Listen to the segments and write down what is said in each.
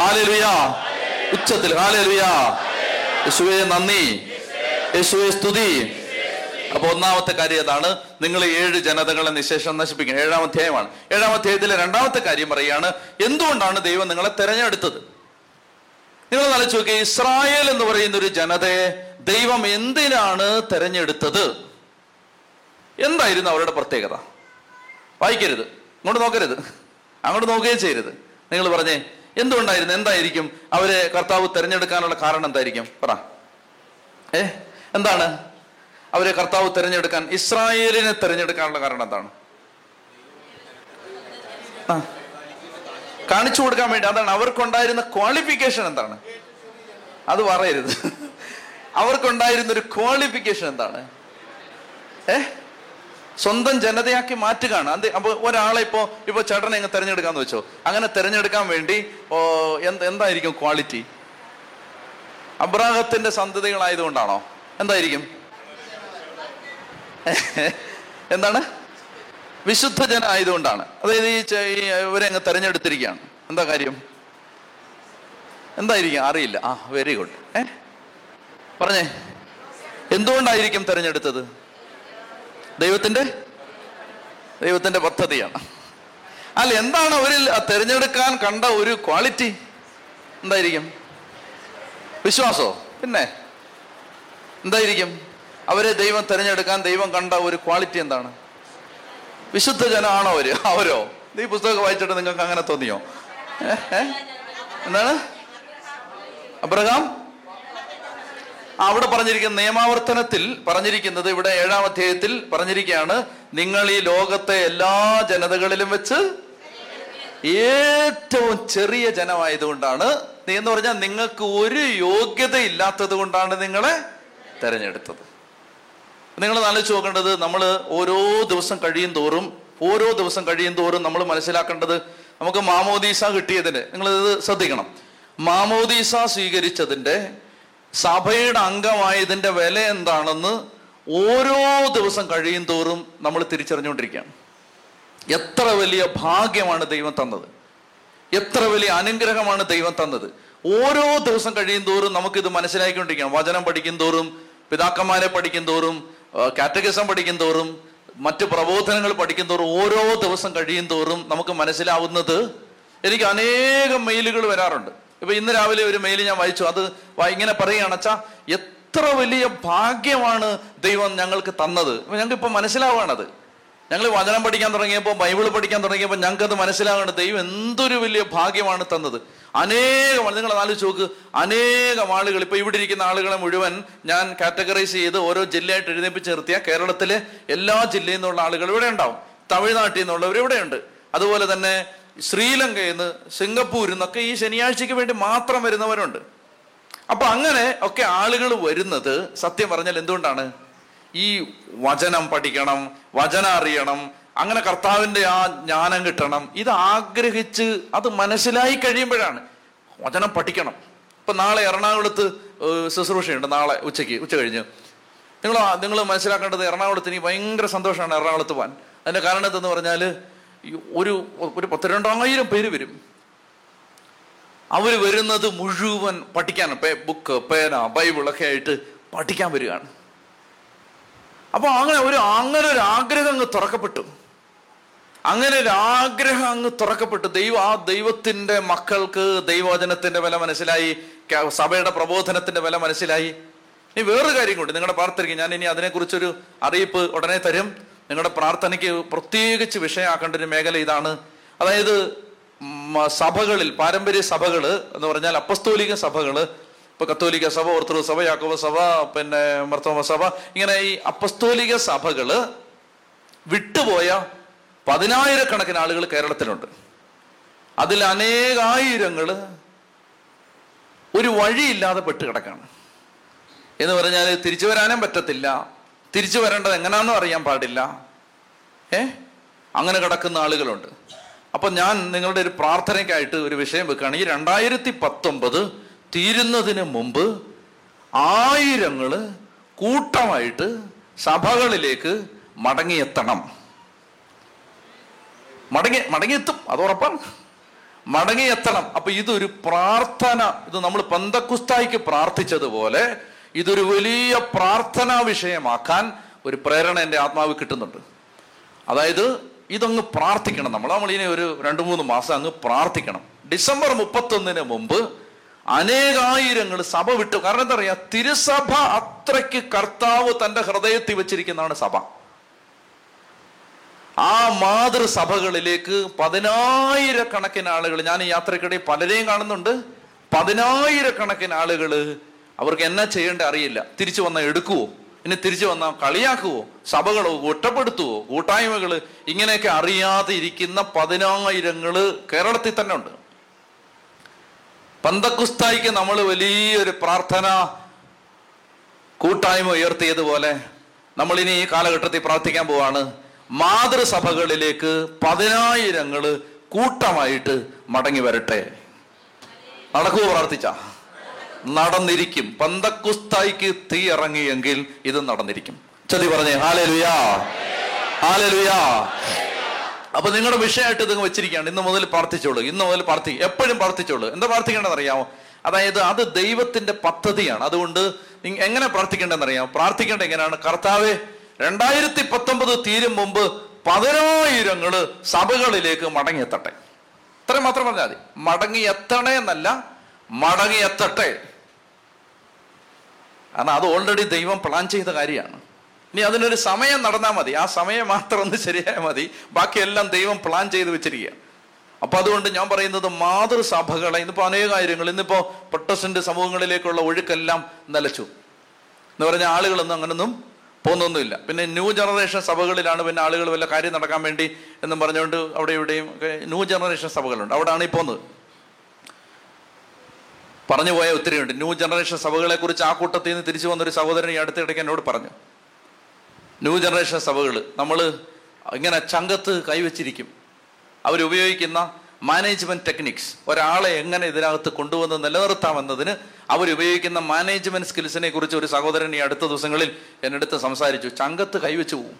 Hallelujah. ഉച്ചത്തിൽ hallelujah. യേശുവെ നന്ദി. യേശുവെ സ്തുതി. അപ്പൊ ഒന്നാമത്തെ കാര്യം അതാണ് നിങ്ങൾ ഏഴ് ജനതകളെ നിശേഷം നശിപ്പിക്കുക ഏഴാം അധ്യായമാണ്. ഏഴാം അധ്യായത്തിലെ രണ്ടാമത്തെ കാര്യം പറയുകയാണ് എന്തുകൊണ്ടാണ് ദൈവം നിങ്ങളെ തെരഞ്ഞെടുത്തത്? നിങ്ങൾ ആലോചിച്ച് നോക്കി ഇസ്രായേൽ എന്ന് പറയുന്ന ഒരു ജനതയെ ദൈവം എന്തിനാണ് തെരഞ്ഞെടുത്തത്? എന്തായിരുന്നു അവരുടെ പ്രത്യേകത? വായിക്കരുത്. ഇങ്ങോട്ട് നോക്കരുത്. അങ്ങോട്ട് നോക്കുകയും ചെയ്യരുത്. നിങ്ങൾ പറഞ്ഞേ എന്തുകൊണ്ടായിരുന്നു? എന്തായിരിക്കും? അവരെ കർത്താവ് തിരഞ്ഞെടുക്കാനുള്ള കാരണം എന്തായിരിക്കും? പറ. ഏ? എന്താണ്? അവരെ കർത്താവ് തിരഞ്ഞെടുക്കാൻ ഇസ്രായേലിനെ തിരഞ്ഞെടുക്കാനുള്ള കാരണം എന്താണ്? കാണിച്ചു കൊടുക്കാൻ വേണ്ടി അതാണ് അവർക്കുണ്ടായിരുന്ന ക്വാളിഫിക്കേഷൻ എന്താണ്? അത് പറയരുത്. അവർക്കുണ്ടായിരുന്ന ഒരു ക്വാളിഫിക്കേഷൻ എന്താണ്? ഏ? സ്വന്തം ജനതയാക്കി മാറ്റുകയാണ്. അത് അപ്പൊ ഒരാളെ ഇപ്പോ ഇപ്പൊ ചേട്ടനെ അങ്ങ് തെരഞ്ഞെടുക്കാന്ന് വെച്ചോ. അങ്ങനെ തിരഞ്ഞെടുക്കാൻ വേണ്ടി എന്തായിരിക്കും ക്വാളിറ്റി അബ്രാഹത്തിന്റെ സന്തതികളായതുകൊണ്ടാണോ? എന്തായിരിക്കും? എന്താണ്? വിശുദ്ധ ജന ആയതുകൊണ്ടാണ് അതായത് ഈ ഇവരെ അങ്ങ് തെരഞ്ഞെടുത്തിരിക്കുകയാണ്. എന്താ കാര്യം? എന്തായിരിക്കും? അറിയില്ല. ആ വെരി ഗുഡ് ഏ? പറഞ്ഞേ. എന്തുകൊണ്ടായിരിക്കും തെരഞ്ഞെടുത്തത്? ദൈവത്തിന്റെ? ദൈവത്തിന്റെ പദ്ധതിയാണ്. അല്ല എന്താണ് അവരിൽ തിരഞ്ഞെടുക്കാൻ കണ്ട ഒരു ക്വാളിറ്റി എന്തായിരിക്കും? വിശ്വാസോ? പിന്നെ എന്തായിരിക്കും? അവരെ ദൈവം തിരഞ്ഞെടുക്കാൻ ദൈവം കണ്ട ഒരു ക്വാളിറ്റി എന്താണ്? വിശുദ്ധ ജനമാണോ അവർ? അവരോ? ഈ പുസ്തകം വായിച്ചിട്ട് നിങ്ങൾക്ക് അങ്ങനെ തോന്നിയോ? എന്താണ്? അബ്രഹാം? അവിടെ പറഞ്ഞിരിക്കുന്ന നിയമാവർത്തനത്തിൽ പറഞ്ഞിരിക്കുന്നത് ഇവിടെ ഏഴാം അധ്യായത്തിൽ പറഞ്ഞിരിക്കുകയാണ് നിങ്ങൾ ഈ ലോകത്തെ എല്ലാ ജനതകളിലും വെച്ച് ഏറ്റവും ചെറിയ ജനമായതുകൊണ്ടാണ്. നീ എന്ന് പറഞ്ഞാൽ നിങ്ങൾക്ക് ഒരു യോഗ്യത ഇല്ലാത്തത് കൊണ്ടാണ് നിങ്ങളെ തെരഞ്ഞെടുത്തത്. നിങ്ങൾ ആലോചിച്ച് നോക്കേണ്ടത് നമ്മൾ ഓരോ ദിവസം കഴിയും തോറും ഓരോ ദിവസം കഴിയും തോറും നമ്മൾ മനസ്സിലാക്കേണ്ടത് നമുക്ക് മാമോദീസ കിട്ടിയതിന് നിങ്ങൾ ഇത് ശ്രദ്ധിക്കണം. മാമോദീസ സ്വീകരിച്ചതിന്റെ സഭയുടെ അംഗമായതിന്റെ വില എന്താണെന്ന് ഓരോ ദിവസം കഴിയും തോറും നമ്മൾ തിരിച്ചറിഞ്ഞുകൊണ്ടിരിക്കുകയാണ്. എത്ര വലിയ ഭാഗ്യമാണ് ദൈവം തന്നത്. എത്ര വലിയ അനുഗ്രഹമാണ് ദൈവം തന്നത്. ഓരോ ദിവസം കഴിയും തോറും നമുക്കിത് മനസ്സിലാക്കിക്കൊണ്ടിരിക്കണം വചനം പഠിക്കും തോറും പിതാക്കന്മാരെ പഠിക്കും തോറും കാറ്റഗിസം പഠിക്കും തോറും മറ്റ് പ്രബോധനങ്ങൾ പഠിക്കും തോറും ഓരോ ദിവസം കഴിയും തോറും നമുക്ക് മനസ്സിലാവുന്നത് എനിക്ക് അനേകം മെയിലുകൾ വരാറുണ്ട്. ഇപ്പൊ ഇന്ന് രാവിലെ ഒരു മെയിൽ ഞാൻ വായിച്ചു. അത് ഇങ്ങനെ പറയുകയാണ് അച്ഛാ എത്ര വലിയ ഭാഗ്യമാണ് ദൈവം ഞങ്ങൾക്ക് തന്നത്. ഞങ്ങൾക്ക് ഇപ്പൊ മനസ്സിലാവുകയാണത് ഞങ്ങൾ വചനം പഠിക്കാൻ തുടങ്ങിയപ്പോൾ ബൈബിൾ പഠിക്കാൻ തുടങ്ങിയപ്പോൾ ഞങ്ങൾക്ക് അത് മനസ്സിലാകേണ്ടത് ദൈവം എന്തൊരു വലിയ ഭാഗ്യമാണ് തന്നത്. അനേകം നിങ്ങൾ ആലോചിച്ച് നോക്ക് അനേകം ആളുകൾ ഇപ്പൊ ഇവിടെ ഇരിക്കുന്ന ആളുകളെ മുഴുവൻ ഞാൻ കാറ്റഗറൈസ് ചെയ്ത് ഓരോ ജില്ലയായിട്ട് എഴുന്നേപ്പിച്ച് നിർത്തിയ. കേരളത്തിലെ എല്ലാ ജില്ലയിൽ നിന്നുള്ള ആളുകൾ ഇവിടെ ഉണ്ടാവും. തമിഴ്നാട്ടിൽ നിന്നുള്ളവർ ഇവിടെയുണ്ട് അതുപോലെ തന്നെ ശ്രീലങ്കയിൽ നിന്ന് സിംഗപ്പൂരിൽ നിന്നൊക്കെ ഈ ശനിയാഴ്ചയ്ക്ക് വേണ്ടി മാത്രം വരുന്നവരുണ്ട്. അപ്പൊ അങ്ങനെ ഒക്കെ ആളുകൾ വരുന്നത് സത്യം പറഞ്ഞാൽ എന്തുകൊണ്ടാണ്? ഈ വചനം പഠിക്കണം വചനം അറിയണം അങ്ങനെ കർത്താവിന്റെ ആ ജ്ഞാനം കിട്ടണം ഇത് ആഗ്രഹിച്ച് അത് മനസ്സിലായി കഴിയുമ്പോഴാണ്. വചനം പഠിക്കണം. ഇപ്പൊ നാളെ എറണാകുളത്ത് ശുശ്രൂഷയുണ്ട് നാളെ ഉച്ചയ്ക്ക് ഉച്ച കഴിഞ്ഞ്. നിങ്ങൾ നിങ്ങൾ മനസ്സിലാക്കേണ്ടത് എറണാകുളത്ത് ഇനി ഭയങ്കര സന്തോഷമാണ് എറണാകുളത്ത് പോകാൻ അതിന്റെ കാരണം എന്തെന്ന് പറഞ്ഞാൽ ഒരു ഒരു പത്ത് രണ്ടായിരം പേര് വരും. അവർ വരുന്നത് മുഴുവൻ പഠിക്കാൻ ബുക്ക് പേന ബൈബിളൊക്കെ ആയിട്ട് പഠിക്കാൻ വരികയാണ്. അപ്പൊ അങ്ങനെ ഒരു അങ്ങനെ ഒരു ആഗ്രഹം അങ്ങ് തുറക്കപ്പെട്ടു. അങ്ങനെ ഒരു ആഗ്രഹം അങ്ങ് തുറക്കപ്പെട്ടു. ദൈവ ആ ദൈവത്തിന്റെ മക്കൾക്ക് ദൈവവചനത്തിന്റെ വില മനസ്സിലായി സഭയുടെ പ്രബോധനത്തിന്റെ വില മനസ്സിലായി. ഇനി വേറൊരു കാര്യം കൊണ്ട് നിങ്ങളുടെ പാർത്തിരിക്കും ഞാൻ ഇനി അതിനെക്കുറിച്ചൊരു അറിയിപ്പ് ഉടനെ തരും. നിങ്ങളുടെ പ്രാർത്ഥനയ്ക്ക് പ്രത്യേകിച്ച് വിഷയമാക്കേണ്ട ഒരു മേഖല ഇതാണ്. അതായത് സഭകളിൽ പാരമ്പര്യ സഭകൾ എന്ന് പറഞ്ഞാൽ അപ്പസ്തോലിക സഭകൾ ഇപ്പൊ കത്തോലിക്ക സഭ ഓർത്തഡോക്സ് സഭ യാക്കോബ സഭ പിന്നെ മർത്തോമ സഭ ഇങ്ങനെ ഈ അപ്പസ്തോലിക സഭകൾ വിട്ടുപോയ പതിനായിരക്കണക്കിന് ആളുകൾ കേരളത്തിലുണ്ട്. അതിൽ അനേകായിരങ്ങൾ ഒരു വഴിയില്ലാതെ പെട്ട് കിടക്കാണ്. എന്ന് പറഞ്ഞാൽ തിരിച്ചു വരാനും പറ്റത്തില്ല. തിരിച്ചു വരേണ്ടത് എങ്ങനെയാണെന്നും അറിയാൻ പാടില്ല. ഏ? അങ്ങനെ കിടക്കുന്ന ആളുകളുണ്ട്. അപ്പൊ ഞാൻ നിങ്ങളുടെ ഒരു പ്രാർത്ഥനയ്ക്കായിട്ട് ഒരു വിഷയം വെക്കുകയാണ്. ഈ രണ്ടായിരത്തി പത്തൊമ്പത് തീരുന്നതിന് മുമ്പ് ആയിരങ്ങൾ കൂട്ടമായിട്ട് സഭകളിലേക്ക് മടങ്ങിയെത്തണം. മടങ്ങി മടങ്ങിയെത്തും അത് ഉറപ്പാണ്. മടങ്ങിയെത്തണം. അപ്പൊ ഇതൊരു പ്രാർത്ഥന. ഇത് നമ്മൾ പന്തക്കുസ്തായിക്ക് പ്രാർത്ഥിച്ചതുപോലെ ഇതൊരു വലിയ പ്രാർത്ഥനാ വിഷയമാക്കാൻ ഒരു പ്രേരണ എന്റെ ആത്മാവ് കിട്ടുന്നുണ്ട്. അതായത് ഇതങ്ങ് പ്രാർത്ഥിക്കണം നമ്മൾ. നമ്മളിനെ ഒരു രണ്ട് മൂന്ന് മാസം അങ്ങ് പ്രാർത്ഥിക്കണം. ഡിസംബർ മുപ്പത്തൊന്നിന് മുമ്പ് അനേകായിരങ്ങൾ സഭ വിട്ടു. കാരണം എന്താ പറയാ തിരുസഭ അത്രയ്ക്ക് കർത്താവ് തന്റെ ഹൃദയത്തിൽ വെച്ചിരിക്കുന്നതാണ് സഭ. ആ മാതൃസഭകളിലേക്ക് പതിനായിരക്കണക്കിന് ആളുകൾ ഞാൻ ഈ യാത്രക്കിടയിൽ പലരെയും കാണുന്നുണ്ട്. പതിനായിരക്കണക്കിന് ആളുകൾ അവർക്ക് എന്നാ ചെയ്യേണ്ട അറിയില്ല. തിരിച്ചു വന്നാൽ എടുക്കുവോ? ഇനി തിരിച്ചു വന്നാൽ കളിയാക്കുവോ? സഭകളോ ഒറ്റപ്പെടുത്തുവോ? കൂട്ടായ്മകൾ ഇങ്ങനെയൊക്കെ അറിയാതെ ഇരിക്കുന്ന പതിനായിരങ്ങൾ കേരളത്തിൽ തന്നെ ഉണ്ട്. പന്തക്കുസ്തായിക്ക് നമ്മൾ വലിയൊരു പ്രാർത്ഥന കൂട്ടായ്മ ഉയർത്തിയതുപോലെ നമ്മൾ ഇനി ഈ കാലഘട്ടത്തിൽ പ്രാർത്ഥിക്കാൻ പോവാണ്. മാതൃസഭകളിലേക്ക് പതിനായിരങ്ങൾ കൂട്ടമായിട്ട് മടങ്ങി വരട്ടെ. നടക്കുവോ പ്രാർത്ഥിച്ച? നടന്നിരിക്കും. പന്തക്കുസ്തായിക്ക് തീ ഇറങ്ങിയെങ്കിൽ ഇത് നടന്നിരിക്കും. ചതി പറഞ്ഞേ ഹാലലുയാ ഹാലലുയാ. അപ്പൊ നിങ്ങളുടെ വിഷയമായിട്ട് ഇത് വെച്ചിരിക്കുകയാണ്. ഇന്ന് മുതൽ പ്രാർത്ഥിച്ചോളൂ. ഇന്ന് മുതൽ പ്രാർത്ഥി എപ്പോഴും പ്രാർത്ഥിച്ചോളൂ. എന്താ പ്രാർത്ഥിക്കേണ്ടത് അറിയാമോ? അതായത് അത് ദൈവത്തിന്റെ പദ്ധതിയാണ്. അതുകൊണ്ട് എങ്ങനെ പ്രാർത്ഥിക്കേണ്ടതെന്ന് അറിയാമോ? പ്രാർത്ഥിക്കേണ്ട എങ്ങനെയാണ്? കർത്താവെ രണ്ടായിരത്തി പത്തൊമ്പത് തീരും മുമ്പ് പതിനായിരങ്ങൾ സഭകളിലേക്ക് മടങ്ങിയെത്തട്ടെ. ഇത്രയും മാത്രം പറഞ്ഞാൽ മതി. മടങ്ങിയെത്തണേ എന്നല്ല മടങ്ങിയെത്തട്ടെ. കാരണം അത് ഓൾറെഡി ദൈവം പ്ലാൻ ചെയ്ത കാര്യമാണ്. ഇനി അതിനൊരു സമയം നടന്നാൽ മതി. ആ സമയം മാത്രം ഒന്ന് ശരിയായാൽ മതി. ബാക്കിയെല്ലാം ദൈവം പ്ലാൻ ചെയ്ത് വെച്ചിരിക്കുക അപ്പൊ അതുകൊണ്ട് ഞാൻ പറയുന്നത് മാതൃസഭകളെ ഇന്നിപ്പോ കാര്യങ്ങൾ ഇന്നിപ്പോ പ്രൊട്ടസ്റ്റന്റ് സമൂഹങ്ങളിലേക്കുള്ള ഒഴുക്കെല്ലാം നിലച്ചു. എന്ന് പറഞ്ഞ ആളുകളൊന്നും അങ്ങനൊന്നും പോകുന്നൊന്നുമില്ല. പിന്നെ ന്യൂ ജനറേഷൻ സഭകളിലാണ് പിന്നെ ആളുകൾ വല്ല കാര്യം നടക്കാൻ വേണ്ടി എന്നും പറഞ്ഞുകൊണ്ട് അവിടെ ഇവിടെയും ന്യൂ ജനറേഷൻ സഭകളുണ്ട്. അവിടെയാണ് ഈ പോകുന്നത്. പറഞ്ഞു പോയ ഒത്തിരിയുണ്ട് ന്യൂ ജനറേഷൻ സഭകളെ കുറിച്ച് ആ കൂട്ടത്തിൽ നിന്ന് തിരിച്ചു വന്നൊരു സഹോദരൻ ഈ അടുത്തിടയ്ക്ക് എന്നോട് പറഞ്ഞു. ന്യൂ ജനറേഷൻ സഭകൾ നമ്മൾ ഇങ്ങനെ ചങ്കത്ത് കൈവച്ചിരിക്കും. അവരുപയോഗിക്കുന്ന മാനേജ്മെന്റ് ടെക്നിക്സ് ഒരാളെ എങ്ങനെ ഇതിനകത്ത് കൊണ്ടുവന്ന് നിലനിർത്താമെന്നതിന് അവരുപയോഗിക്കുന്ന മാനേജ്മെന്റ് സ്കിൽസിനെ കുറിച്ച് ഒരു സഹോദരൻ ഈ അടുത്ത ദിവസങ്ങളിൽ എന്നടുത്ത് സംസാരിച്ചു. ചങ്കത്ത് കൈവച്ചു പോകും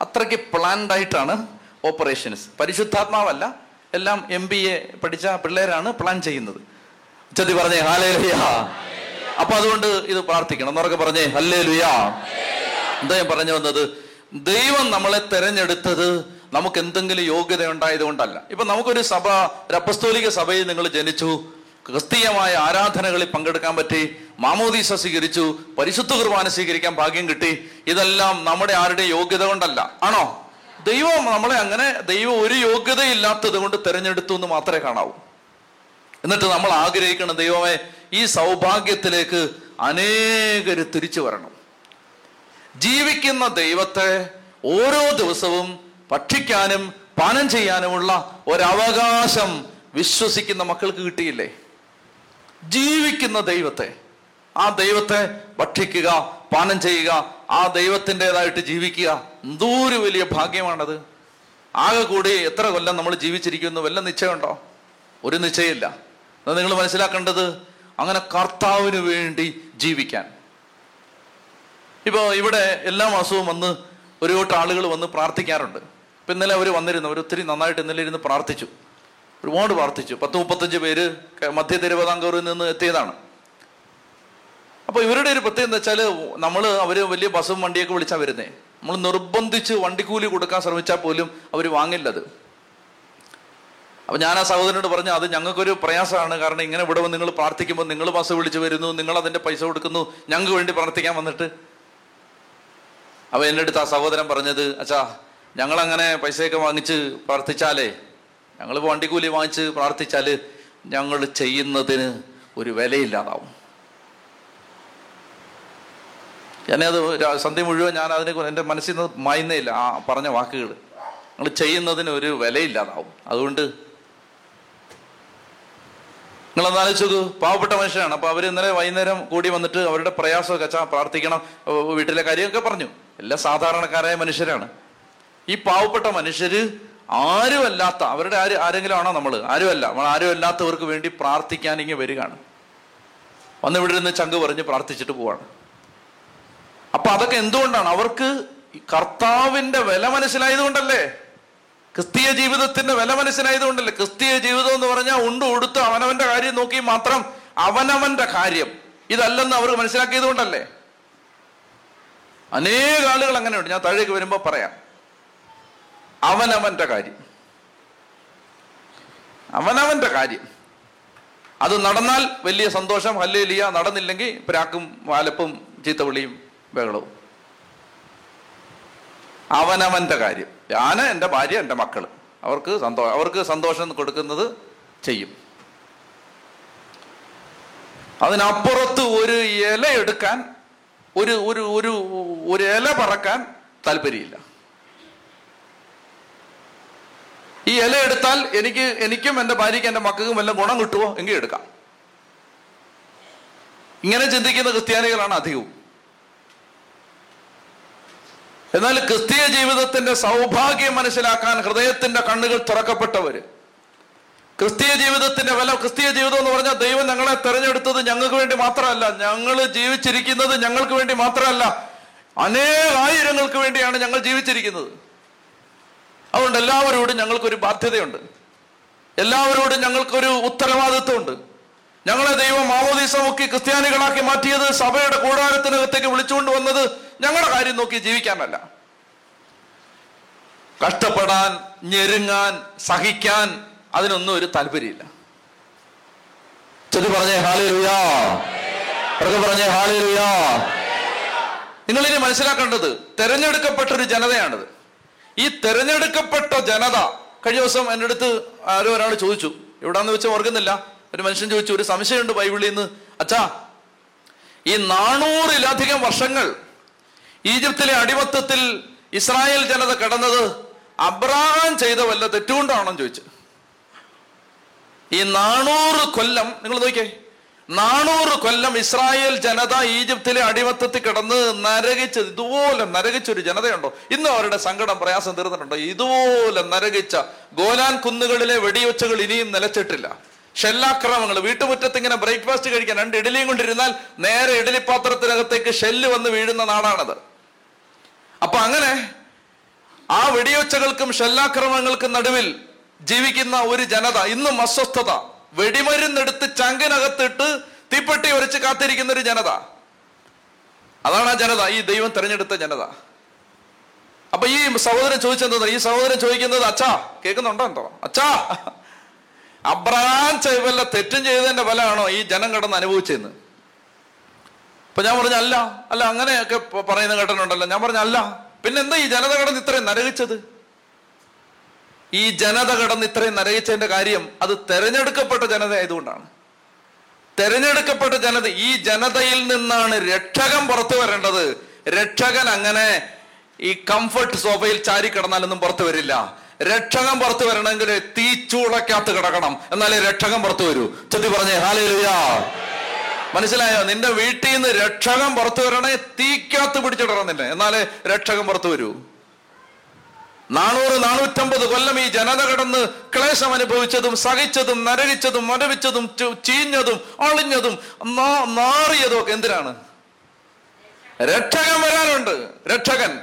അത്രയ്ക്ക് പ്ലാൻഡ് ആയിട്ടാണ് ഓപ്പറേഷൻസ് പരിശുദ്ധാത്മാവല്ല എല്ലാം എം ബി എ പഠിച്ച പിള്ളേരാണ് പ്ലാൻ ചെയ്യുന്നത്. ഉച്ചത്തി പറഞ്ഞേ ഹാലേ ലുയാ അപ്പൊ അതുകൊണ്ട് ഇത് പ്രാർത്ഥിക്കണം. എന്നൊക്കെ പറഞ്ഞേ ഹല്ലേ ലുയാ എന്താ ഞാൻ പറഞ്ഞു വന്നത്? ദൈവം നമ്മളെ തെരഞ്ഞെടുത്തത് നമുക്ക് എന്തെങ്കിലും യോഗ്യത ഉണ്ടായത് കൊണ്ടല്ല. ഇപ്പൊ നമുക്കൊരു സഭ ഒരു അപ്പസ്തോലിക സഭയിൽ നിങ്ങൾ ജനിച്ചു ക്രിസ്തീയമായ ആരാധനകളിൽ പങ്കെടുക്കാൻ പറ്റി മാമോദീസ സ്വീകരിച്ചു പരിശുദ്ധ കുർബാന സ്വീകരിക്കാൻ ഭാഗ്യം കിട്ടി ഇതെല്ലാം നമ്മുടെ ആരുടെ യോഗ്യത കൊണ്ടല്ല. ആണോ? ദൈവം നമ്മളെ അങ്ങനെ ദൈവം ഒരു യോഗ്യതയില്ലാത്തത് കൊണ്ട് തെരഞ്ഞെടുത്തു എന്ന് മാത്രമേ കാണാവൂ. എന്നിട്ട് നമ്മൾ ആഗ്രഹിക്കണം ദൈവമേ ഈ സൗഭാഗ്യത്തിലേക്ക് അനേകർ തിരിച്ചു വരണം. ജീവിക്കുന്ന ദൈവത്തെ ഓരോ ദിവസവും ഭക്ഷിക്കാനും പാനം ചെയ്യാനുമുള്ള ഒരവകാശം വിശ്വസിക്കുന്ന മക്കൾക്ക് കിട്ടിയില്ലേ? ജീവിക്കുന്ന ദൈവത്തെ ആ ദൈവത്തെ ഭക്ഷിക്കുക പാനം ചെയ്യുക ആ ദൈവത്തിന്റെതായിട്ട് ജീവിക്കുക എന്തോരു വലിയ ഭാഗ്യമാണത്. ആകെ കൂടി എത്ര കൊല്ലം നമ്മൾ ജീവിച്ചിരിക്കുന്നു? വല്ല നിശ്ചയമുണ്ടോ? ഒരു നിശ്ചയമില്ല. അത് നിങ്ങൾ മനസ്സിലാക്കേണ്ടത് അങ്ങനെ കർത്താവിന് വേണ്ടി ജീവിക്കാൻ. ഇപ്പോൾ ഇവിടെ എല്ലാ മാസവും വന്ന് ഒരു കൂട്ട ആളുകൾ വന്ന് പ്രാർത്ഥിക്കാറുണ്ട്. ഇപ്പം ഇന്നലെ അവർ വന്നിരുന്നു. അവർ ഒത്തിരി നന്നായിട്ട് ഇന്നലെ ഇരുന്ന് പ്രാർത്ഥിച്ചു. ഒരുപാട് പ്രാർത്ഥിച്ചു. പത്ത് മുപ്പത്തഞ്ച് പേര് മധ്യ തിരുവിതാംകൂറിൽ നിന്ന് എത്തിയതാണ്. അപ്പോൾ ഇവരുടെ ഒരു പ്രത്യേകത എന്ന് വെച്ചാൽ നമ്മൾ അവർ വലിയ ബസ്സും വണ്ടിയൊക്കെ വിളിച്ചാൽ വരുന്നേ. നമ്മൾ നിർബന്ധിച്ച് വണ്ടിക്കൂലി കൊടുക്കാൻ ശ്രമിച്ചാൽ പോലും അവർ വാങ്ങില്ലത്. അപ്പൊ ഞാൻ ആ സഹോദരനോട് പറഞ്ഞു അത് ഞങ്ങൾക്കൊരു പ്രയാസമാണ്. കാരണം ഇങ്ങനെ ഇവിടെ നിങ്ങൾ പ്രാർത്ഥിക്കുമ്പോൾ നിങ്ങൾ ബസ് വിളിച്ച് വരുന്നു നിങ്ങൾ അതിന്റെ പൈസ കൊടുക്കുന്നു ഞങ്ങൾക്ക് വേണ്ടി പ്രാർത്ഥിക്കാൻ വന്നിട്ട്. അപ്പൊ എന്റെ അടുത്ത് ആ സഹോദരൻ പറഞ്ഞത് അച്ഛാ ഞങ്ങൾ അങ്ങനെ പൈസയൊക്കെ വാങ്ങിച്ച് പ്രാർത്ഥിച്ചാലേ ഞങ്ങൾ വണ്ടിക്കൂലി വാങ്ങിച്ച് പ്രാർത്ഥിച്ചാൽ ഞങ്ങൾ ചെയ്യുന്നതിന് ഒരു വിലയില്ലാതാവും. എന്നെ അത് സന്ധ്യ മുഴുവൻ ഞാൻ അതിനെ എന്റെ മനസ്സിൽ നിന്ന് മായുന്നേ ഇല്ല. ആ പറഞ്ഞ വാക്കുകൾ ഞങ്ങൾ ചെയ്യുന്നതിന് ഒരു വിലയില്ലാതാവും. അതുകൊണ്ട് നിങ്ങളൊന്ന് ആലോചിച്ചത് പാവപ്പെട്ട മനുഷ്യരാണ് അപ്പൊ അവർ ഇന്നലെ വൈകുന്നേരം കൂടി വന്നിട്ട് അവരുടെ പ്രയാസമൊക്കെ അച്ഛാ പ്രാർത്ഥിക്കണം വീട്ടിലെ കാര്യമൊക്കെ പറഞ്ഞു. എല്ലാം സാധാരണക്കാരായ മനുഷ്യരാണ്. ഈ പാവപ്പെട്ട മനുഷ്യര് ആരുമല്ലാത്ത അവരുടെ ആര് ആരെങ്കിലും ആണോ നമ്മൾ ആരുമല്ല. നമ്മൾ ആരുമല്ലാത്തവർക്ക് വേണ്ടി പ്രാർത്ഥിക്കാൻ ഇങ്ങനെ വരികയാണ്. വന്ന് ഇവിടെ ഇരുന്ന് ചങ്ക് പറഞ്ഞ് പ്രാർത്ഥിച്ചിട്ട് പോവാണ്. അപ്പൊ അതൊക്കെ എന്തുകൊണ്ടാണ്? അവർക്ക് കർത്താവിന്റെ വില മനസ്സിലായത് കൊണ്ടല്ലേ ക്രിസ്തീയ ജീവിതത്തിന്റെ വില മനസ്സിലായതുകൊണ്ടല്ലേ ക്രിസ്തീയ ജീവിതം എന്ന് പറഞ്ഞാൽ ഉണ്ട് ഉടുത്ത് അവനവന്റെ കാര്യം നോക്കി മാത്രം അവനവന്റെ കാര്യം. ഇതല്ലെന്ന് അവർ മനസ്സിലാക്കിയത് കൊണ്ടല്ലേ അനേക ആളുകൾ അങ്ങനെയുണ്ട്. ഞാൻ താഴേക്ക് വരുമ്പോ പറയാം. അവനവന്റെ കാര്യം. അവനവന്റെ കാര്യം. അത് നടന്നാൽ വലിയ സന്തോഷം. ഹല്ലേലിയ. നടന്നില്ലെങ്കിൽ പ്രാക്കും വാലപ്പും ചീത്തവിളിയും ബഹളവും. അവനവന്റെ കാര്യം. ഞാൻ എന്റെ ഭാര്യ എന്റെ മക്കൾ അവർക്ക് സന്തോഷം അവർക്ക് സന്തോഷം കൊടുക്കുന്നത് ചെയ്യും. അതിനപ്പുറത്ത് ഒരു ഇല എടുക്കാൻ ഒരു ഒരു ഒരു ഒരു ഇല പറക്കാൻ താല്പര്യമില്ല. ഈ ഇല എടുത്താൽ എനിക്ക് എനിക്കും എന്റെ ഭാര്യയ്ക്കും എന്റെ മക്കൾക്കും വല്ല ഗുണം കിട്ടുമോ എങ്കിൽ എടുക്കാം. ഇങ്ങനെ ചിന്തിക്കുന്ന ക്രിസ്ത്യാനികളാണ് അധികവും. എന്നാൽ ക്രിസ്തീയ ജീവിതത്തിന്റെ സൗഭാഗ്യം മനസ്സിലാക്കാൻ ഹൃദയത്തിന്റെ കണ്ണുകൾ തുറക്കപ്പെട്ടവര് ക്രിസ്തീയ ജീവിതത്തിന്റെ വില ക്രിസ്തീയ ജീവിതം എന്ന് പറഞ്ഞാൽ ദൈവം ഞങ്ങളെ തെരഞ്ഞെടുത്തത് ഞങ്ങൾക്ക് വേണ്ടി മാത്രമല്ല. ഞങ്ങൾ ജീവിച്ചിരിക്കുന്നത് ഞങ്ങൾക്ക് വേണ്ടി മാത്രമല്ല. അനേകായിരങ്ങൾക്ക് വേണ്ടിയാണ് ഞങ്ങൾ ജീവിച്ചിരിക്കുന്നത്. അതുകൊണ്ട് എല്ലാവരോടും ഞങ്ങൾക്കൊരു ബാധ്യതയുണ്ട്. എല്ലാവരോടും ഞങ്ങൾക്കൊരു ഉത്തരവാദിത്വമുണ്ട്. ഞങ്ങളെ ദൈവം മാമോദീസ മുക്കി ക്രിസ്ത്യാനികളാക്കി മാറ്റിയത് സഭയുടെ കൂടാരത്തിനകത്തേക്ക് വിളിച്ചുകൊണ്ട് വന്നത് ഞങ്ങളുടെ കാര്യം നോക്കി ജീവിക്കാനല്ല. കഷ്ടപ്പെടാൻ ഞെരുങ്ങാൻ സഹിക്കാൻ അതിനൊന്നും ഒരു താല്പര്യമില്ല. ചെറു പറഞ്ഞേ ഹാലി ലുയാ പറഞ്ഞേ ഹാലി നിങ്ങളിനി മനസ്സിലാക്കേണ്ടത് തെരഞ്ഞെടുക്കപ്പെട്ടൊരു ജനതയാണിത്. ഈ തെരഞ്ഞെടുക്കപ്പെട്ട ജനത കഴിഞ്ഞ ദിവസം എന്റെ അടുത്ത് ആരോ ഒരാൾ ചോദിച്ചു എവിടാന്ന് വെച്ചാൽ ഓർക്കുന്നില്ല. ഒരു മനുഷ്യൻ ചോദിച്ചു ഒരു സംശയമുണ്ട് ബൈബിളിൽ നിന്ന് അച്ഛാ ഈ നാനൂറിലധികം വർഷങ്ങൾ ഈജിപ്തിലെ അടിമത്തത്തിൽ ഇസ്രായേൽ ജനത കിടന്നത് അബ്രഹാം ചെയ്ത വല്ല തെറ്റുകൊണ്ടാണോ ചോദിച്ചു. ഈ നാനൂറ് കൊല്ലം നിങ്ങൾ നോക്കിയേ നാനൂറ് കൊല്ലം ഇസ്രായേൽ ജനത ഈജിപ്തിലെ അടിമത്തത്തിൽ കിടന്ന് നരകിച്ച് ഇതുപോലെ നരകിച്ചൊരു ജനതയുണ്ടോ? ഇന്ന് അവരുടെ സങ്കടം പ്രയാസം തീർന്നിട്ടുണ്ടോ? ഇതുപോലെ നരകിച്ച ഗോലാൻ കുന്നുകളിലെ വെടിയൊച്ചകൾ ഇനിയും നിലച്ചിട്ടില്ല. ഷെല്ലാക്രമങ്ങൾ വീട്ടുമുറ്റത്ത് ഇങ്ങനെ ബ്രേക്ക്ഫാസ്റ്റ് കഴിക്കാൻ രണ്ട് ഇഡലിയും കൊണ്ടിരുന്നാൽ നേരെ ഇഡലി ഷെല്ല് വന്ന് വീഴുന്ന നാടാണത്. അപ്പൊ അങ്ങനെ ആ വെടിയൊച്ചകൾക്കും ഷെല്ലാക്രമണങ്ങൾക്കും നടുവിൽ ജീവിക്കുന്ന ഒരു ജനത ഇന്നും അസ്വസ്ഥത. വെടിമരുന്നെടുത്ത് ചങ്കിനകത്തിട്ട് തീപ്പെട്ടി ഒരച്ച് കാത്തിരിക്കുന്ന ഒരു ജനത. അതാണ് ആ ജനത ഈ ദൈവം തെരഞ്ഞെടുത്ത ജനത. അപ്പൊ ഈ സഹോദരൻ ചോദിച്ചെന്താ ഈ സഹോദരൻ ചോദിക്കുന്നത് അച്ഛാ കേൾക്കുന്നുണ്ടോ എന്തോ? അച്ഛാ അബ്രഹാം വല്ല തെറ്റും ചെയ്തതിന്റെ ഫലമാണോ ഈ ജനം കടന്ന് അനുഭവിച്ചതെന്ന്? അപ്പൊ ഞാൻ പറഞ്ഞ അല്ല അല്ല അങ്ങനെയൊക്കെ പറയുന്ന കേട്ടിട്ടുണ്ടല്ലോ. ഞാൻ പറഞ്ഞ അല്ല. പിന്നെന്താ ഈ ജനത കടന്ന് ഇത്രയും നരകിച്ചത്? ഈ ജനത കടന്ന് ഇത്രയും നരകിച്ചതിന്റെ കാര്യം അത് തെരഞ്ഞെടുക്കപ്പെട്ട ജനത ആയതുകൊണ്ടാണ്. തെരഞ്ഞെടുക്കപ്പെട്ട ജനത ഈ ജനതയിൽ നിന്നാണ് രക്ഷകൻ പുറത്തു വരേണ്ടത്. രക്ഷകൻ അങ്ങനെ ഈ കംഫർട്ട് സോഫയിൽ ചാരി കിടന്നാലൊന്നും പുറത്തു വരില്ല. രക്ഷകൻ പുറത്തു വരണമെങ്കിൽ തീച്ചൂളക്കകത്ത് കിടക്കണം. എന്നാലേ രക്ഷകൻ പുറത്തു വരൂ. ചെത്തി പറഞ്ഞേ ഹാലേലുയാ. മനസ്സിലായോ? നിന്റെ വീട്ടിൽ നിന്ന് രക്ഷകം പുറത്തു വരണേ തീക്കകത്ത് പിടിച്ചിടണം നിന്നെ. എന്നാലേ രക്ഷകം പുറത്തു വരൂ. നാനൂറ് നാനൂറ്റമ്പത് കൊല്ലം ഈ ജനത കടന്ന് ക്ലേശം അനുഭവിച്ചതും സഹിച്ചതും നരകിച്ചതും മരവിച്ചതും ചീഞ്ഞതും അളിഞ്ഞതും നാറിയതും ഒക്കെ എന്തിനാണ്? രക്ഷകൻ വരാനുണ്ട്. രക്ഷകൻ.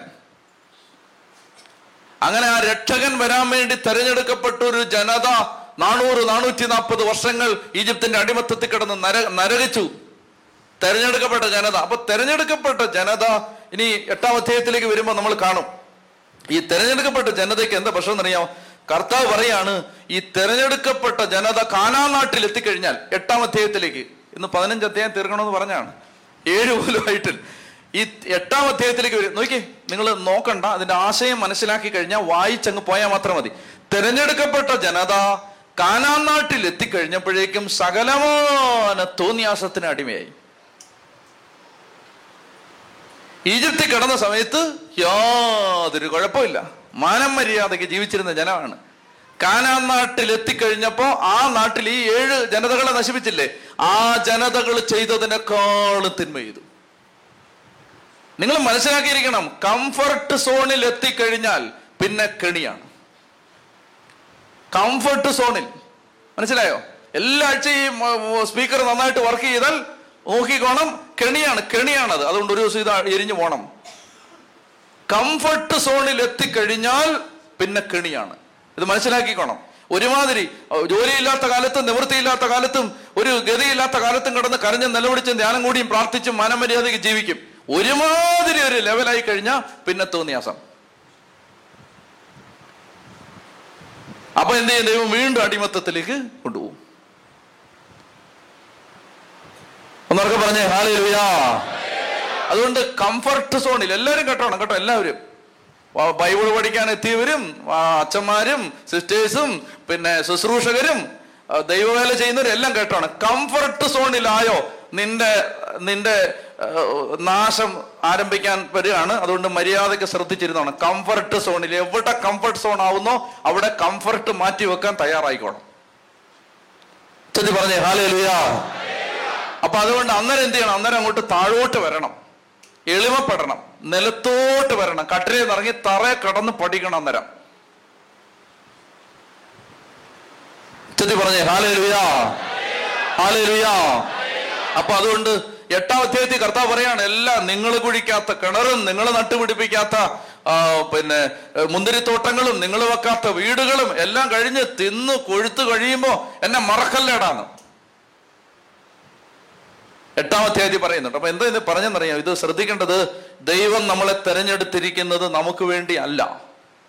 അങ്ങനെ ആ രക്ഷകൻ വരാൻ വേണ്ടി തെരഞ്ഞെടുക്കപ്പെട്ട ഒരു ജനത നാനൂറ് നാനൂറ്റി നാൽപ്പത് വർഷങ്ങൾ ഈജിപ്തിന്റെ അടിമത്തത്തിൽ കിടന്ന് നര നരകിച്ചു. തെരഞ്ഞെടുക്കപ്പെട്ട ജനത. അപ്പൊ തെരഞ്ഞെടുക്കപ്പെട്ട ജനത ഇനി എട്ടാം അധ്യായത്തിലേക്ക് വരുമ്പോൾ നമ്മൾ കാണും. ഈ തെരഞ്ഞെടുക്കപ്പെട്ട ജനതയ്ക്ക് എന്താ പ്രശ്നം എന്നറിയാമോ? കർത്താവ് പറയാണ് ഈ തെരഞ്ഞെടുക്കപ്പെട്ട ജനത കാനാ നാട്ടിൽ എത്തിക്കഴിഞ്ഞാൽ എട്ടാം അധ്യായത്തിലേക്ക്. ഇന്ന് പതിനഞ്ച് അധ്യായം തീർക്കണമെന്ന് പറഞ്ഞാണ്. ഏഴ് പോലും ആയിട്ടില്ല. ഈ എട്ടാം അധ്യായത്തിലേക്ക് വരും. നോക്കി നിങ്ങൾ നോക്കണ്ട. അതിന്റെ ആശയം മനസ്സിലാക്കി കഴിഞ്ഞാൽ വായിച്ചങ്ങ് പോയാൽ മാത്രം മതി. തെരഞ്ഞെടുക്കപ്പെട്ട ജനത കാനാൻ നാട്ടിൽ എത്തിക്കഴിഞ്ഞപ്പോഴേക്കും സകലമാന തോന്നിയാസത്തിന് അടിമയായി. ഈജിപ്തിൽ കിടന്ന സമയത്ത് യാതൊരു കുഴപ്പമില്ല. മാനം മര്യാദയ്ക്ക് ജീവിച്ചിരുന്ന ജനമാണ്. കാനാൻ നാട്ടിൽ എത്തിക്കഴിഞ്ഞപ്പോ ആ നാട്ടിൽ ഈ ഏഴ് ജനതകളെ നശിപ്പിച്ചില്ലേ? ആ ജനതകൾ ചെയ്തതിനേക്കാളും തിന്മ ചെയ്തു നിങ്ങൾ മനസ്സിലാക്കിയിരിക്കണം കംഫർട്ട് സോണിൽ എത്തിക്കഴിഞ്ഞാൽ പിന്നെ കെണിയാണ്. കംഫർട്ട് സോണിൽ മനസ്സിലായോ? എല്ലാ ആഴ്ചയും സ്പീക്കർ നന്നായിട്ട് വർക്ക് ചെയ്താൽ നോക്കിക്കോണം കെണിയാണ് കെണിയാണത്. അതുകൊണ്ട് ഒരു ദിവസം ഇത് എരിഞ്ഞു പോകണം കംഫർട്ട് സോണിൽ എത്തിക്കഴിഞ്ഞാൽ പിന്നെ കെണിയാണ്. ഇത് മനസ്സിലാക്കിക്കോണം. ഒരുമാതിരി ജോലിയില്ലാത്ത കാലത്തും നിവൃത്തിയില്ലാത്ത കാലത്തും ഒരു ഗതിയില്ലാത്ത കാലത്തും കിടന്ന് കരഞ്ഞും നിലവിളിച്ചും ധ്യാനം കൂടിയും പ്രാർത്ഥിച്ചും മനമര്യാദയ്ക്ക് ജീവിക്കും. ഒരുമാതിരി ഒരു ലെവലായി കഴിഞ്ഞാൽ പിന്നെ തോന്നിയാസം. അപ്പൊ എന്ത് ചെയ്യും? ദൈവം വീണ്ടും അടിമത്തത്തിലേക്ക് കൊണ്ടുപോകും. ഒന്നൊക്കെ പറഞ്ഞേ ഹാലലുയാ അതുകൊണ്ട് കംഫർട്ട് സോണിൽ എല്ലാവരും കേട്ടോണം കേട്ടോ എല്ലാവരും. ബൈബിൾ പഠിക്കാൻ എത്തിയവരും അച്ഛന്മാരും സിസ്റ്റേഴ്സും പിന്നെ ശുശ്രൂഷകരും ദൈവവേല ചെയ്യുന്നവരും എല്ലാം കേട്ടോണം. കംഫർട്ട് സോണിലായോ നിന്റെ നിന്റെ നാശം ആരംഭിക്കാൻ വരികയാണ്. അതുകൊണ്ട് മര്യാദയ്ക്ക് ശ്രദ്ധിച്ചിരുന്നതാണ്. കംഫർട്ട് സോണിൽ എവിടെ കംഫർട്ട് സോൺ ആവുന്നോ അവിടെ കംഫർട്ട് മാറ്റി വെക്കാൻ തയ്യാറായിക്കോണം. ചെത്തി പറഞ്ഞേ ഹാലലുയാ അപ്പൊ അതുകൊണ്ട് അന്നേരം എന്ത് ചെയ്യണം? അന്നേരം അങ്ങോട്ട് താഴോട്ട് വരണം. എളിമപ്പെടണം. നിലത്തോട്ട് വരണം. കട്ടിലിൽ നിന്ന് ഇറങ്ങി തറയെ കടന്ന് പഠിക്കണം അന്നേരം. ചെത്തി പറഞ്ഞേ ഹാലേ ലുയാ ഹാലേ ലുയാ അപ്പൊ അതുകൊണ്ട് എട്ടാം അധ്യായത്തിൽ കർത്താവ് പറയാണ് എല്ലാം നിങ്ങൾ കുഴിക്കാത്ത കിണറും നിങ്ങൾ നട്ടുപിടിപ്പിക്കാത്ത പിന്നെ മുന്തിരിത്തോട്ടങ്ങളും നിങ്ങൾ വെക്കാത്ത വീടുകളും എല്ലാം കഴിഞ്ഞ് തിന്ന് കൊഴുത്തു കഴിയുമ്പോൾ എന്നെ മറക്കല്ലേടാന്ന്. എട്ടാം അധ്യായത്തിൽ പറയുന്നുണ്ട്. അപ്പൊ എന്താ ഇത് പറഞ്ഞെന്നറിയാം ഇത് ശ്രദ്ധിക്കേണ്ടത് ദൈവം നമ്മളെ തെരഞ്ഞെടുത്തിരിക്കുന്നത് നമുക്ക് വേണ്ടി അല്ല.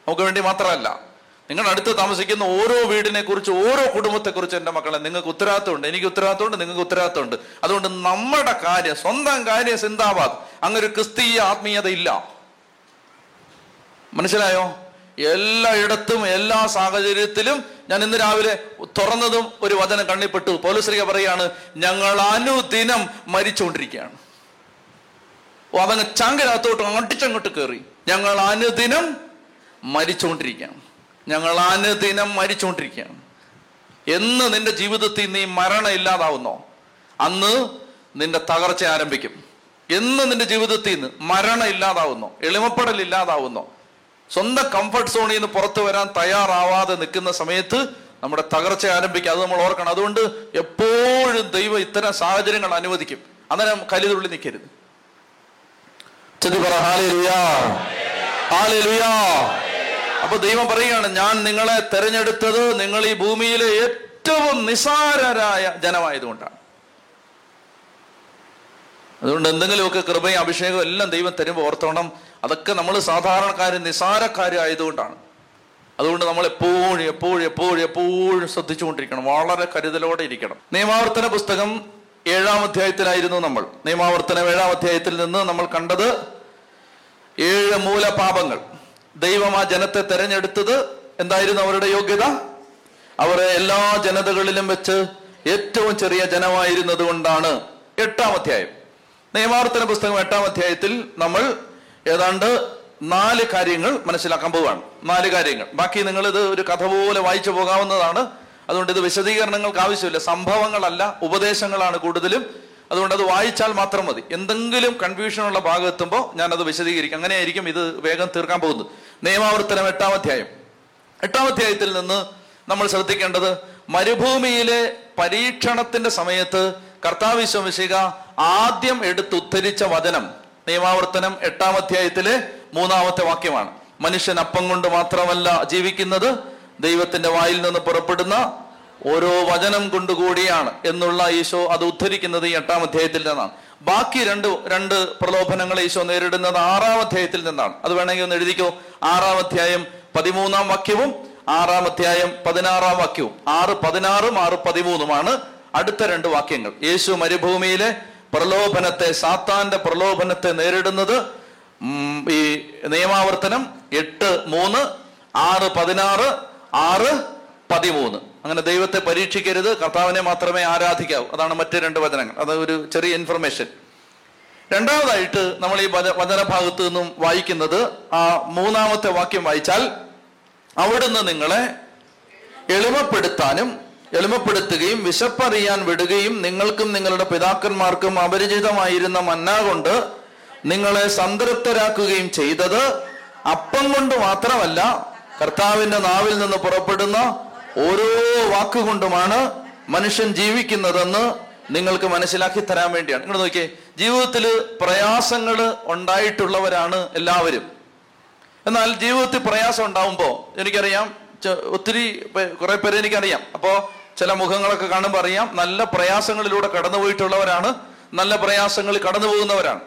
നമുക്ക് വേണ്ടി മാത്രമല്ല. നിങ്ങളുടെ അടുത്ത് താമസിക്കുന്ന ഓരോ വീടിനെ കുറിച്ച് ഓരോ കുടുംബത്തെ കുറിച്ച് എന്റെ മക്കളെ നിങ്ങൾക്ക് ഉത്തരവാദിത്തമുണ്ട് എനിക്ക് ഉത്തരവാദിത്തമുണ്ട് നിങ്ങൾക്ക് ഉത്തരവാദിത്തമുണ്ട് അതുകൊണ്ട് നമ്മുടെ കാര്യം സ്വന്തം കാര്യം സിന്താബാദ് അങ്ങൊരു ക്രിസ്തീയ ആത്മീയത ഇല്ല മനസ്സിലായോ? എല്ലായിടത്തും എല്ലാ സാഹചര്യത്തിലും ഞാൻ ഇന്ന് രാവിലെ തുറന്നതും ഒരു വചനം കണ്ണിപ്പെട്ടു പോലീശ്രീക പറയാണ് ഞങ്ങൾ അനുദിനം മരിച്ചുകൊണ്ടിരിക്കുകയാണ്. ഓ അതങ്ങ് ചങ്കിനകത്തോട്ട് അങ്ങോട്ടിച്ചങ്ങോട്ട് കയറി ഞങ്ങൾ അനുദിനം മരിച്ചുകൊണ്ടിരിക്കുകയാണ്. ഞങ്ങൾ അനുദിനം മരിച്ചുകൊണ്ടിരിക്കുകയാണ്. എന്ന് നിന്റെ ജീവിതത്തിൽ നീ മരണം ഇല്ലാതാവുന്നോ അന്ന് നിന്റെ തകർച്ച ആരംഭിക്കും. എന്ന് നിന്റെ ജീവിതത്തിൽ നിന്ന് മരണം ഇല്ലാതാവുന്നോ എളിമപ്പെടൽ ഇല്ലാതാവുന്നോ സ്വന്തം കംഫർട്ട് സോണിൽ നിന്ന് പുറത്തു വരാൻ തയ്യാറാവാതെ നിൽക്കുന്ന സമയത്ത് നമ്മുടെ തകർച്ച ആരംഭിക്കും. അത് നമ്മൾ ഓർക്കണം. അതുകൊണ്ട് എപ്പോഴും ദൈവം ഇത്തരം സാഹചര്യങ്ങൾ അനുവദിക്കും. അന്നേരം കലിതുള്ളി നിൽക്കരുത്. ചെതി പറ ഹാലേലുയാ ഹാലേലുയാ അപ്പൊ ദൈവം പറയുകയാണ് ഞാൻ നിങ്ങളെ തെരഞ്ഞെടുത്തത് നിങ്ങൾ ഈ ഭൂമിയിലെ ഏറ്റവും നിസാരരായ ജനമായതുകൊണ്ടാണ്. അതുകൊണ്ട് എന്തെങ്കിലുമൊക്കെ കൃപയും അഭിഷേകവും എല്ലാം ദൈവം തരുമ്പോൾ ഓർത്തോണം അതൊക്കെ നമ്മൾ സാധാരണക്കാർ നിസാരക്കാരും ആയതുകൊണ്ടാണ്. അതുകൊണ്ട് നമ്മൾ എപ്പോഴും എപ്പോഴും എപ്പോഴും എപ്പോഴും ശ്രദ്ധിച്ചുകൊണ്ടിരിക്കണം വളരെ കരുതലോടെ ഇരിക്കണം. നിയമാവർത്തന പുസ്തകം ഏഴാം അധ്യായത്തിലായിരുന്നു നമ്മൾ. നിയമാവർത്തനം ഏഴാം അധ്യായത്തിൽ നിന്ന് നമ്മൾ കണ്ടത് ഏഴ് മൂലപാപങ്ങൾ. ദൈവം ആ ജനത്തെ തെരഞ്ഞെടുത്തത് എന്തായിരുന്നു അവരുടെ യോഗ്യത? അവർ എല്ലാ ജനതകളിലും വെച്ച് ഏറ്റവും ചെറിയ ജനമായിരുന്നത് കൊണ്ടാണ് എട്ടാം അധ്യായം. നിയമാവർത്തന പുസ്തകം എട്ടാം അധ്യായത്തിൽ നമ്മൾ ഏതാണ്ട് നാല് കാര്യങ്ങൾ മനസ്സിലാക്കാൻ പോവുകയാണ്. നാല് കാര്യങ്ങൾ. ബാക്കി നിങ്ങൾ ഇത് ഒരു കഥ പോലെ വായിച്ചു പോകാവുന്നതാണ്. അതുകൊണ്ട് ഇത് വിശദീകരണങ്ങൾക്ക് ആവശ്യമില്ല. സംഭവങ്ങളല്ല ഉപദേശങ്ങളാണ് കൂടുതലും. അതുകൊണ്ട് അത് വായിച്ചാൽ മാത്രം മതി. എന്തെങ്കിലും കൺഫ്യൂഷനുള്ള ഭാഗം എത്തുമ്പോൾ ഞാനത് വിശദീകരിക്കും. അങ്ങനെയായിരിക്കും ഇത് വേഗം തീർക്കാൻ പോകുന്നത്. നിയമാവർത്തനം എട്ടാം അധ്യായം. എട്ടാം അധ്യായത്തിൽ നിന്ന് നമ്മൾ ശ്രദ്ധിക്കേണ്ടത് മരുഭൂമിയിലെ പരീക്ഷണത്തിന്റെ സമയത്ത് കർത്താവ് വിശ്വംശിക ആദ്യം എടുത്തുദ്ധരിച്ച വചനം. നിയമാവർത്തനം എട്ടാം അധ്യായത്തിലെ മൂന്നാമത്തെ വാക്യമാണ്. മനുഷ്യൻ അപ്പം കൊണ്ട് മാത്രമല്ല ജീവിക്കുന്നത് ദൈവത്തിന്റെ വായിൽ നിന്ന് പുറപ്പെടുന്ന ഓരോ വചനം കൊണ്ടുകൂടിയാണ് എന്നുള്ള ഈശോ അത് ഉദ്ധരിക്കുന്നത് ഈ എട്ടാം അധ്യായത്തിൽ നിന്നാണ്. ബാക്കി രണ്ട് രണ്ട് പ്രലോഭനങ്ങൾ ഈശോ നേരിടുന്നത് ആറാം അധ്യായത്തിൽ നിന്നാണ്. അത് വേണമെങ്കിൽ ഒന്ന് എഴുതിക്കോ? ആറാം അധ്യായം പതിമൂന്നാം വാക്യവും ആറാം അധ്യായം പതിനാറാം വാക്യവും. ആറ് പതിനാറും ആറ് പതിമൂന്നുമാണ് അടുത്ത രണ്ട് വാക്യങ്ങൾ. യേശു മരുഭൂമിയിലെ പ്രലോഭനത്തെ സാത്താന്റെ പ്രലോഭനത്തെ നേരിടുന്നത് ഈ നിയമാവർത്തനം എട്ട് മൂന്ന് ആറ് പതിനാറ് ആറ് പതിമൂന്ന്. അങ്ങനെ ദൈവത്തെ പരീക്ഷിക്കരുത് കർത്താവിനെ മാത്രമേ ആരാധിക്കാവൂ. അതാണ് മറ്റു രണ്ട് വചനങ്ങൾ. അത് ഒരു ചെറിയ ഇൻഫർമേഷൻ രണ്ടാമതായിട്ട് നമ്മൾ ഈ വച- വചനഭാഗത്ത് നിന്നും വായിക്കുന്നത് ആ മൂന്നാമത്തെ വാക്യം വായിച്ചാൽ അവിടുന്ന് നിങ്ങളെ എളിമപ്പെടുത്താനും എളിമപ്പെടുത്തുകയും വിശപ്പറിയാൻ വിടുകയും നിങ്ങൾക്കും നിങ്ങളുടെ പിതാക്കന്മാർക്കും അപരിചിതമായിരുന്ന മന്ന കൊണ്ട് നിങ്ങളെ സംതൃപ്തരാക്കുകയും ചെയ്തത് അപ്പം കൊണ്ട് മാത്രമല്ല കർത്താവിന്റെ നാവിൽ നിന്ന് പുറപ്പെടുന്ന ഓരോ വാക്കുകൊണ്ടുമാണ് മനുഷ്യൻ ജീവിക്കുന്നതെന്ന് നിങ്ങൾക്ക് മനസ്സിലാക്കി തരാൻ വേണ്ടിയാണ്. നിങ്ങൾ നോക്കിയേ. ജീവിതത്തിൽ പ്രയാസങ്ങൾ ഉണ്ടായിട്ടുള്ളവരാണ് എല്ലാവരും. എന്നാൽ ജീവിതത്തിൽ പ്രയാസം ഉണ്ടാവുമ്പോൾ എനിക്കറിയാം ഒത്തിരി കുറെ പേര് എനിക്കറിയാം. അപ്പോ ചില മുഖങ്ങളൊക്കെ കാണുമ്പോൾ അറിയാം നല്ല പ്രയാസങ്ങളിലൂടെ കടന്നു പോയിട്ടുള്ളവരാണ് നല്ല പ്രയാസങ്ങളിൽ കടന്നു പോകുന്നവരാണ്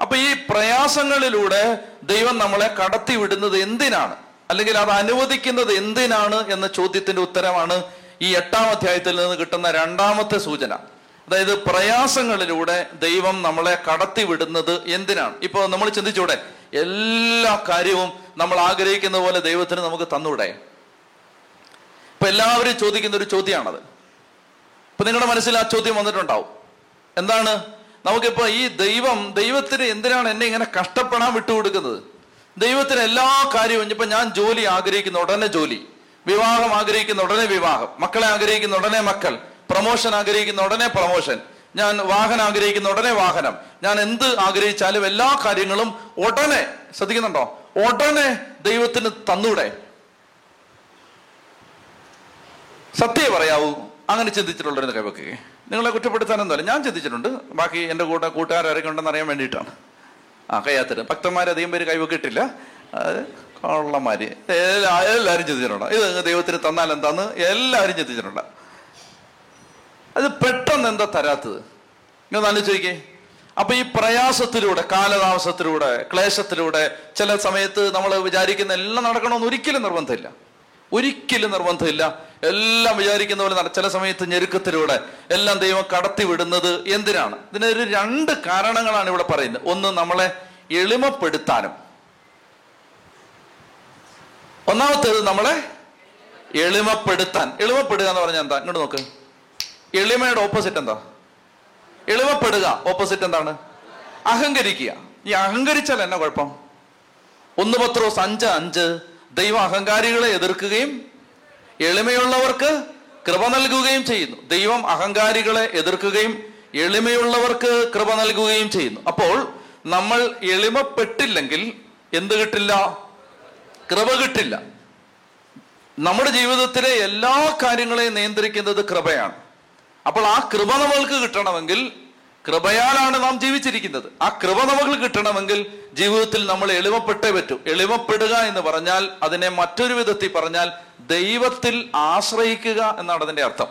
അപ്പൊ ഈ പ്രയാസങ്ങളിലൂടെ ദൈവം നമ്മളെ കടത്തി വിടുന്നത് എന്തിനാണ്? അല്ലെങ്കിൽ അത് അനുവദിക്കുന്നത് എന്തിനാണ് എന്ന ചോദ്യത്തിന്റെ ഉത്തരമാണ് ഈ എട്ടാം അധ്യായത്തിൽ നിന്ന് കിട്ടുന്ന രണ്ടാമത്തെ സൂചന. അതായത് പ്രയാസങ്ങളിലൂടെ ദൈവം നമ്മളെ കടത്തിവിടുന്നത് എന്തിനാണ്? ഇപ്പൊ നമ്മൾ ചിന്തിച്ചൂടെ എല്ലാ കാര്യവും നമ്മൾ ആഗ്രഹിക്കുന്ന പോലെ ദൈവത്തിന് നമുക്ക് തന്നൂടെ? ഇപ്പൊ എല്ലാവരും ചോദിക്കുന്ന ഒരു ചോദ്യമാണത്. ഇപ്പൊ നിങ്ങളുടെ മനസ്സിൽ ആ ചോദ്യം വന്നിട്ടുണ്ടാവും. എന്താണ്? നമുക്കിപ്പോ ഈ ദൈവം ദൈവത്തിന് എന്തിനാണ് എന്നെ ഇങ്ങനെ കഷ്ടപ്പെടാൻ വിട്ടുകൊടുക്കുന്നത്? ദൈവത്തിന് എല്ലാ കാര്യവും ഇപ്പൊ ഞാൻ ജോലി ആഗ്രഹിക്കുന്ന ഉടനെ ജോലി വിവാഹം ആഗ്രഹിക്കുന്ന ഉടനെ വിവാഹം മക്കളെ ആഗ്രഹിക്കുന്ന ഉടനെ മക്കൾ പ്രൊമോഷൻ ആഗ്രഹിക്കുന്ന ഉടനെ പ്രൊമോഷൻ ഞാൻ വാഹനം ആഗ്രഹിക്കുന്ന ഉടനെ വാഹനം ഞാൻ എന്ത് ആഗ്രഹിച്ചാലും എല്ലാ കാര്യങ്ങളും ഉടനെ ശ്രദ്ധിക്കുന്നുണ്ടോ? ഉടനെ ദൈവത്തിന് തന്നൂടെ. സത്യം പറയാവൂ അങ്ങനെ ചിന്തിച്ചിട്ടുള്ളവരെന്ന് കൈവക്കുകയെ നിങ്ങളെ കുറ്റപ്പെടുത്താനൊന്നുമല്ല ഞാൻ ചിന്തിച്ചിട്ടുണ്ട്. ബാക്കി എന്റെ കൂടെ കൂട്ടുകാരൊക്കെ ഉണ്ടെന്ന് അറിയാൻ വേണ്ടിയിട്ടാണ്. ആ കയ്യാത്തരം ഭക്തന്മാർ അധികം പേര് കൈവക്കിട്ടില്ല അത് എല്ലാ എല്ലാവരും ചിന്തിച്ചിട്ടുണ്ട്. ഇത് ദൈവത്തിന് തന്നാൽ എന്താന്ന് എല്ലാവരും ചിന്തിച്ചിട്ടുണ്ട്. അത് പെട്ടെന്ന് എന്താ തരാത്തത്? നിങ്ങൾ ചോദിക്കേ അപ്പൊ ഈ പ്രയാസത്തിലൂടെ കാലതാമസത്തിലൂടെ ക്ലേശത്തിലൂടെ ചില സമയത്ത് നമ്മൾ വിചാരിക്കുന്ന എല്ലാം നടക്കണമെന്ന് ഒരിക്കലും നിർബന്ധമില്ല. ഒരിക്കലും നിർബന്ധമില്ല. എല്ലാം വിചാരിക്കുന്ന പോലെ ചില സമയത്ത് ഞെരുക്കത്തിലൂടെ എല്ലാം ദൈവം കടത്തി വിടുന്നത് എന്തിനാണ്? ഇതിനൊരു രണ്ട് കാരണങ്ങളാണ് ഇവിടെ പറയുന്നത്. ഒന്ന് നമ്മളെ എളിമപ്പെടുത്താനും. ഒന്നാമത്തേത് നമ്മളെ എളിമപ്പെടുത്താൻ. എളിമപ്പെടുക എന്ന് പറഞ്ഞാൽ എന്താ? ഇങ്ങോട്ട് നോക്ക്. എളിമയുടെ ഓപ്പോസിറ്റ് എന്താ? എളിമപ്പെടുക. ഓപ്പോസിറ്റ് എന്താണ്? അഹങ്കരിക്കുക. ഈ അഹങ്കരിച്ചാൽ എന്നാ കുഴപ്പം? ഒന്ന് പത്രോ അഞ്ച് അഞ്ച് ദൈവം അഹങ്കാരികളെ എതിർക്കുകയും എളിമയുള്ളവർക്ക് കൃപ നൽകുകയും ചെയ്യുന്നു. ദൈവം അഹങ്കാരികളെ എതിർക്കുകയും എളിമയുള്ളവർക്ക് കൃപ നൽകുകയും ചെയ്യുന്നു. അപ്പോൾ നമ്മൾ എളിമപ്പെട്ടില്ലെങ്കിൽ എന്ത് കിട്ടില്ല? കൃപ കിട്ടില്ല. നമ്മുടെ ജീവിതത്തിലെ എല്ലാ കാര്യങ്ങളെയും നിയന്ത്രിക്കുന്നത് കൃപയാണ്. അപ്പോൾ ആ കൃപ നമ്മൾക്ക് കിട്ടണമെങ്കിൽ കൃപയാലാണ് നാം ജീവിച്ചിരിക്കുന്നത്. ആ കൃപ നമുക്ക് കിട്ടണമെങ്കിൽ ജീവിതത്തിൽ നമ്മൾ എളിമപ്പെട്ടേ പറ്റൂ. എളിമപ്പെടുക എന്ന് പറഞ്ഞാൽ അതിനെ മറ്റൊരു വിധത്തിൽ പറഞ്ഞാൽ ദൈവത്തിൽ ആശ്രയിക്കുക എന്നാണ് അതിന്റെ അർത്ഥം.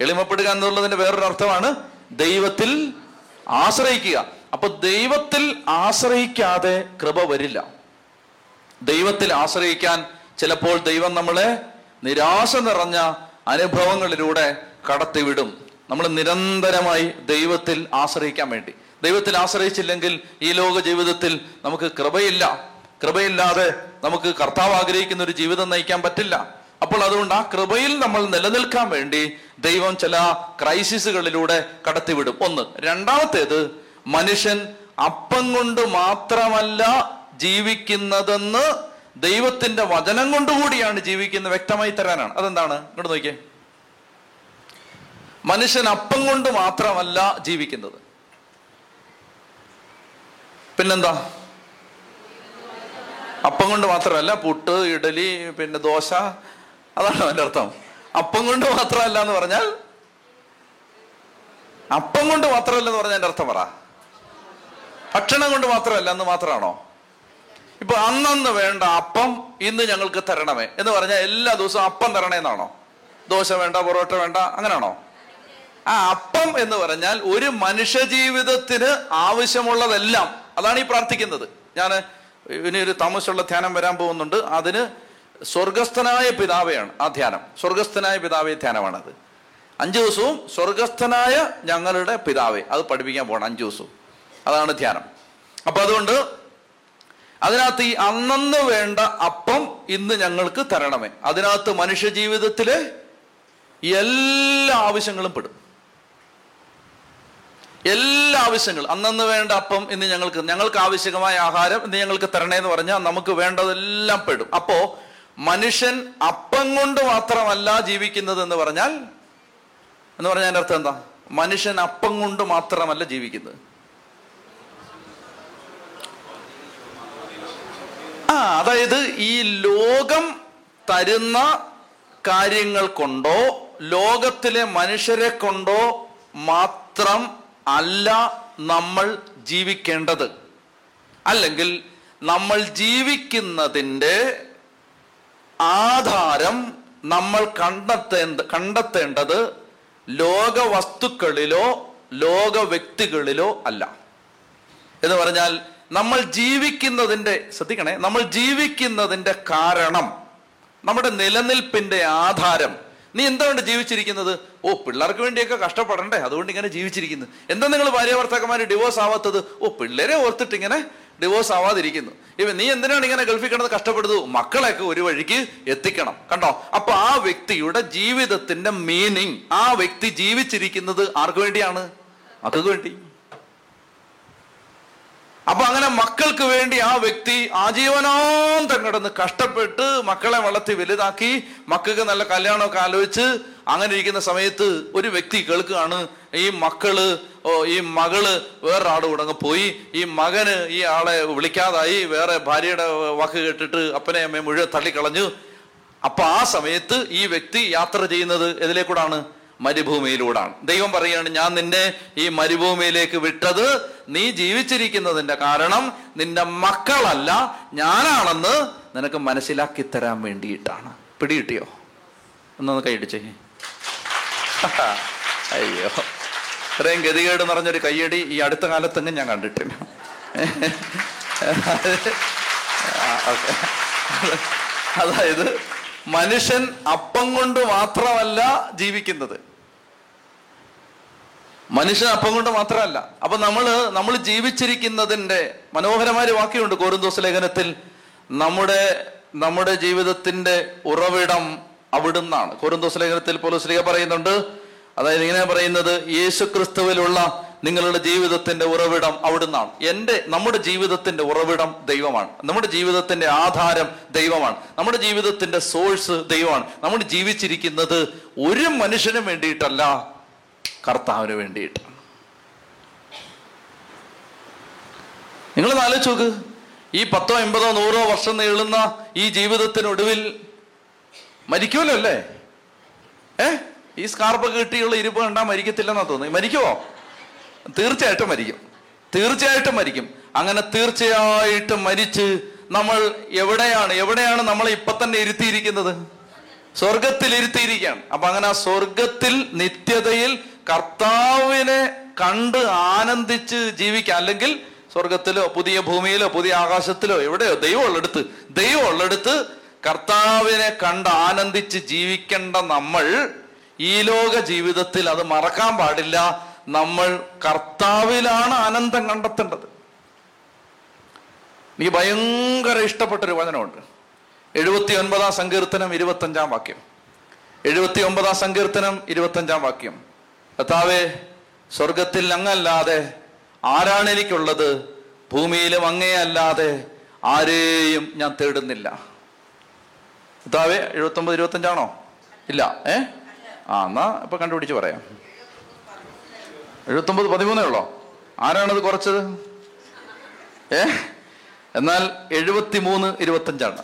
എളിമപ്പെടുക എന്നുള്ളതിന്റെ വേറൊരു അർത്ഥമാണ് ദൈവത്തിൽ ആശ്രയിക്കുക. അപ്പൊ ദൈവത്തിൽ ആശ്രയിക്കാതെ കൃപ വരില്ല. ദൈവത്തിൽ ആശ്രയിക്കാൻ ചിലപ്പോൾ ദൈവം നമ്മളെ നിരാശ നിറഞ്ഞ അനുഭവങ്ങളിലൂടെ കടത്തിവിടും. നമ്മൾ നിരന്തരമായി ദൈവത്തിൽ ആശ്രയിക്കാൻ വേണ്ടി. ദൈവത്തിൽ ആശ്രയിച്ചില്ലെങ്കിൽ ഈ ലോക ജീവിതത്തിൽ നമുക്ക് കൃപയില്ല. കൃപയില്ലാതെ നമുക്ക് കർത്താവ് ആഗ്രഹിക്കുന്ന ഒരു ജീവിതം നയിക്കാൻ പറ്റില്ല. അപ്പോൾ അതുകൊണ്ട് ആ കൃപയിൽ നമ്മൾ നിലനിൽക്കാൻ വേണ്ടി ദൈവം ചില ക്രൈസിസുകളിലൂടെ കടത്തിവിടും. ഒന്ന്. രണ്ടാമത്തേത് മനുഷ്യൻ അപ്പം കൊണ്ട് മാത്രമല്ല ജീവിക്കുന്നതെന്ന് ദൈവത്തിന്റെ വചനം കൊണ്ടുകൂടിയാണ് ജീവിക്കുന്നത് വ്യക്തമായി തരാനാണ്. അതെന്താണ്? ഇങ്ങോട്ട് നോക്കിയേ. മനുഷ്യൻ അപ്പം കൊണ്ട് മാത്രമല്ല ജീവിക്കുന്നത്. പിന്നെന്താ? അപ്പം കൊണ്ട് മാത്രമല്ല പുട്ട് ഇഡലി പിന്നെ ദോശ അതാണ് അതിന്റെ അർത്ഥം. അപ്പം കൊണ്ട് മാത്രമല്ല എന്ന് പറഞ്ഞാൽ അപ്പം കൊണ്ട് മാത്രമല്ല എന്ന് പറഞ്ഞാൽ എന്റെ അർത്ഥം പറ. ഭക്ഷണം കൊണ്ട് മാത്രമല്ല എന്ന് മാത്രമാണോ? ഇപ്പൊ അന്നന്ന് വേണ്ട അപ്പം ഇന്ന് ഞങ്ങൾക്ക് തരണമേ എന്ന് പറഞ്ഞാൽ എല്ലാ ദിവസവും അപ്പം തരണേ എന്നാണോ ദോശ വേണ്ട പൊറോട്ട വേണ്ട അങ്ങനെയാണോ ആ അപ്പം എന്ന് പറഞ്ഞാൽ ഒരു മനുഷ്യ ജീവിതത്തിന് ആവശ്യമുള്ളതെല്ലാം. അതാണ് ഈ പ്രാർത്ഥിക്കുന്നത്. ഞാൻ ഇനി ഒരു താമസമുള്ള ധ്യാനം വരാൻ പോകുന്നുണ്ട്. അതിന് സ്വർഗസ്ഥനായ പിതാവെയാണ് ആ ധ്യാനം. സ്വർഗസ്ഥനായ പിതാവെ ധ്യാനമാണത്. അഞ്ചു ദിവസവും സ്വർഗസ്ഥനായ ഞങ്ങളുടെ പിതാവെ. അത് പഠിപ്പിക്കാൻ പോകണം അഞ്ചു ദിവസവും. അതാണ് ധ്യാനം. അപ്പൊ അതുകൊണ്ട് അതിനകത്ത് ഈ അന്നന്ന് വേണ്ട അപ്പം ഇന്ന് ഞങ്ങൾക്ക് തരണമേ. അതിനകത്ത് മനുഷ്യ ജീവിതത്തിലെ എല്ലാ ആവശ്യങ്ങളും പെടും. എല്ലാ ആവശ്യങ്ങളും. അന്നന്ന് വേണ്ട അപ്പം ഇന്ന് ഞങ്ങൾക്ക് ഞങ്ങൾക്ക് ആവശ്യമായ ആഹാരം ഇന്ന് ഞങ്ങൾക്ക് തരണേ എന്ന് പറഞ്ഞാൽ നമുക്ക് വേണ്ടതെല്ലാം പെടും. അപ്പോ മനുഷ്യൻ അപ്പം കൊണ്ട് മാത്രമല്ല ജീവിക്കുന്നത് എന്ന് പറഞ്ഞാൽ എന്ന് പറഞ്ഞാൽ അതിന്റെ അർത്ഥം എന്താ? മനുഷ്യൻ അപ്പം കൊണ്ട് മാത്രമല്ല ജീവിക്കുന്നത്. ആ അതായത് ഈ ലോകം തരുന്ന കാര്യങ്ങൾ കൊണ്ടോ ലോകത്തിലെ മനുഷ്യരെ കൊണ്ടോ മാത്രം അല്ല നമ്മൾ ജീവിക്കേണ്ടത്. അല്ലെങ്കിൽ നമ്മൾ ജീവിക്കുന്നതിന്റെ ആധാരം നമ്മൾ കണ്ടെത്തേണ്ട കണ്ടെത്തേണ്ടത് ലോക വസ്തുക്കളിലോ ലോക വ്യക്തികളിലോ അല്ല. എന്ന് പറഞ്ഞാൽ നമ്മൾ ജീവിക്കുന്നതിന്റെ ശ്രദ്ധിക്കണേ നമ്മൾ ജീവിക്കുന്നതിന്റെ കാരണം നമ്മുടെ നിലനിൽപ്പിന്റെ ആധാരം നീ എന്തുകൊണ്ട് ജീവിച്ചിരിക്കുന്നത്? ഓ പിള്ളേർക്ക് വേണ്ടിയൊക്കെ കഷ്ടപ്പെടണ്ടേ അതുകൊണ്ട് ഇങ്ങനെ ജീവിച്ചിരിക്കുന്നു. എന്താ നിങ്ങൾ ഭാര്യ ഭർത്താക്കന്മാർ ഡിവോഴ്സ് ആവാത്തത്? ഓ പിള്ളേരെ ഓർത്തിട്ട് ഇങ്ങനെ ഡിവോഴ്സ് ആവാതിരിക്കുന്നു. ഇവ നീ എന്തിനാണ് ഇങ്ങനെ ഗൾഫിൽ കിടന്ന് കഷ്ടപ്പെടുന്നത്? മക്കളെയൊക്കെ ഒരു വഴിക്ക് എത്തിക്കണം കണ്ടോ? അപ്പൊ ആ വ്യക്തിയുടെ ജീവിതത്തിന്റെ മീനിങ് ആ വ്യക്തി ജീവിച്ചിരിക്കുന്നത് ആർക്കു വേണ്ടിയാണ്? മക്കൾക്ക് വേണ്ടി. അപ്പൊ അങ്ങനെ മക്കൾക്ക് വേണ്ടി ആ വ്യക്തി ആജീവനാന്തം കിടന്ന് കഷ്ടപ്പെട്ട് മക്കളെ വളർത്തി വലുതാക്കി മക്കൾക്ക് നല്ല കല്യാണമൊക്കെ ആലോചിച്ച് അങ്ങനെ ഇരിക്കുന്ന സമയത്ത് ഒരു വ്യക്തി കേൾക്കുകയാണ് ഈ മക്കൾ ഈ മകൾ വേറൊരാട് കൂടെ പോയി ഈ മകന് ഈ ആളെ വിളിക്കാതായി വേറെ ഭാര്യയുടെ വാക്ക് കേട്ടിട്ട് അപ്പനെ അമ്മയെ മുഴുവൻ തള്ളിക്കളഞ്ഞു. അപ്പൊ ആ സമയത്ത് ഈ വ്യക്തി യാത്ര ചെയ്യുന്നത് എതിലേക്കൂടാണ് മരുഭൂമിയിലൂടാണ്. ദൈവം പറയുകയാണ് ഞാൻ നിന്നെ ഈ മരുഭൂമിയിലേക്ക് വിട്ടത് നീ ജീവിച്ചിരിക്കുന്നതിന്റെ കാരണം നിന്റെ മക്കളല്ല ഞാനാണെന്ന് നിനക്ക് മനസ്സിലാക്കി തരാൻ വേണ്ടിയിട്ടാണ്. പിടികിട്ടിയോ? എന്നൊന്ന് കൈയടിച്ചേ അയ്യോ. ഇത്രയും ഗതികേട് നിറഞ്ഞൊരു കയ്യടി ഈ അടുത്ത കാലത്തെങ്ങും ഞാൻ കണ്ടിട്ടില്ല. അതായത് മനുഷ്യൻ അപ്പം കൊണ്ട് മാത്രമല്ല ജീവിക്കുന്നത്. മനുഷ്യൻ അപ്പം കൊണ്ട് മാത്രമല്ല. അപ്പൊ നമ്മൾ നമ്മൾ ജീവിച്ചിരിക്കുന്നതിന്റെ മനോഹരമായ വാക്യമുണ്ട് കോരുന്തോസ് ലേഖനത്തിൽ. നമ്മുടെ നമ്മുടെ ജീവിതത്തിന്റെ ഉറവിടം അവിടുന്നാണ്. കോരുന്തോസ് ലേഖനത്തിൽ പോലും ശ്രീക പറയുന്നുണ്ട്. അതായത് ഇങ്ങനെ പറയുന്നത് യേശു ക്രിസ്തുവിലുള്ള നിങ്ങളുടെ ജീവിതത്തിന്റെ ഉറവിടം അവിടുന്നാണ്. എന്റെ നമ്മുടെ ജീവിതത്തിന്റെ ഉറവിടം ദൈവമാണ്. നമ്മുടെ ജീവിതത്തിന്റെ ആധാരം ദൈവമാണ്. നമ്മുടെ ജീവിതത്തിന്റെ സോഴ്സ് ദൈവമാണ്. നമ്മൾ ജീവിച്ചിരിക്കുന്നത് ഒരു മനുഷ്യനും വേണ്ടിയിട്ടല്ല കർത്താവിന് വേണ്ടിയിട്ട്. നിങ്ങൾ ആലോചിച്ച് നോക്ക്. ഈ പത്തോ എൺപതോ നൂറോ വർഷം നീളുന്ന ഈ ജീവിതത്തിനൊടുവിൽ മരിക്കുമല്ലോ അല്ലേ? ഏ? ഈ സ്കാർപ്പൊക്കെ കിട്ടിയുള്ള ഇരിപ്പ് കണ്ടാ മരിക്കത്തില്ലെന്നാ തോന്നി മരിക്കുമോ തീർച്ചയായിട്ടും മരിക്കും. തീർച്ചയായിട്ടും മരിക്കും. അങ്ങനെ തീർച്ചയായിട്ടും മരിച്ച് നമ്മൾ എവിടെയാണ് എവിടെയാണ് നമ്മളെ ഇപ്പൊ തന്നെ ഇരുത്തിയിരിക്കുന്നത്? സ്വർഗത്തിൽ ഇരുത്തിയിരിക്കുകയാണ് അപ്പൊ അങ്ങനെ ആ സ്വർഗത്തിൽ നിത്യതയിൽ കർത്താവിനെ കണ്ട് ആനന്ദിച്ച് ജീവിക്കാം അല്ലെങ്കിൽ സ്വർഗത്തിലോ പുതിയ ഭൂമിയിലോ പുതിയ ആകാശത്തിലോ എവിടെയോ ദൈവം ഉള്ളെടുത്ത് ദൈവം ഉള്ളെടുത്ത് കർത്താവിനെ കണ്ട് ആനന്ദിച്ച് ജീവിക്കേണ്ട നമ്മൾ ഈ ലോക ജീവിതത്തിൽ അത് മറക്കാൻ പാടില്ല. നമ്മൾ കർത്താവിലാണ് ആനന്ദം കണ്ടെത്തേണ്ടത്. എനിക്ക് ഭയങ്കര ഇഷ്ടപ്പെട്ടൊരു വചനമുണ്ട്. എഴുപത്തി ഒൻപതാം സങ്കീർത്തനം ഇരുപത്തഞ്ചാം വാക്യം. എഴുപത്തി ഒമ്പതാം സങ്കീർത്തനം ഇരുപത്തഞ്ചാം വാക്യം. കർത്താവേ സ്വർഗത്തിൽ അങ്ങല്ലാതെ ആരാണ് എനിക്കുള്ളത്? ഭൂമിയിലും അങ്ങേയല്ലാതെ ആരെയും ഞാൻ തേടുന്നില്ല. കർത്താവേ എഴുപത്തി ഒമ്പത് ഇരുപത്തഞ്ചാണോ? ഇല്ല ഏ? ആ എന്നാ ഇപ്പൊ കണ്ടുപിടിച്ച് പറയാം. എഴുപത്തൊമ്പത് പതിമൂന്നേ ഉള്ളോ? ആരാണത് കുറച്ചത്? ഏ? എന്നാൽ എഴുപത്തി മൂന്ന് ഇരുപത്തഞ്ചാണ്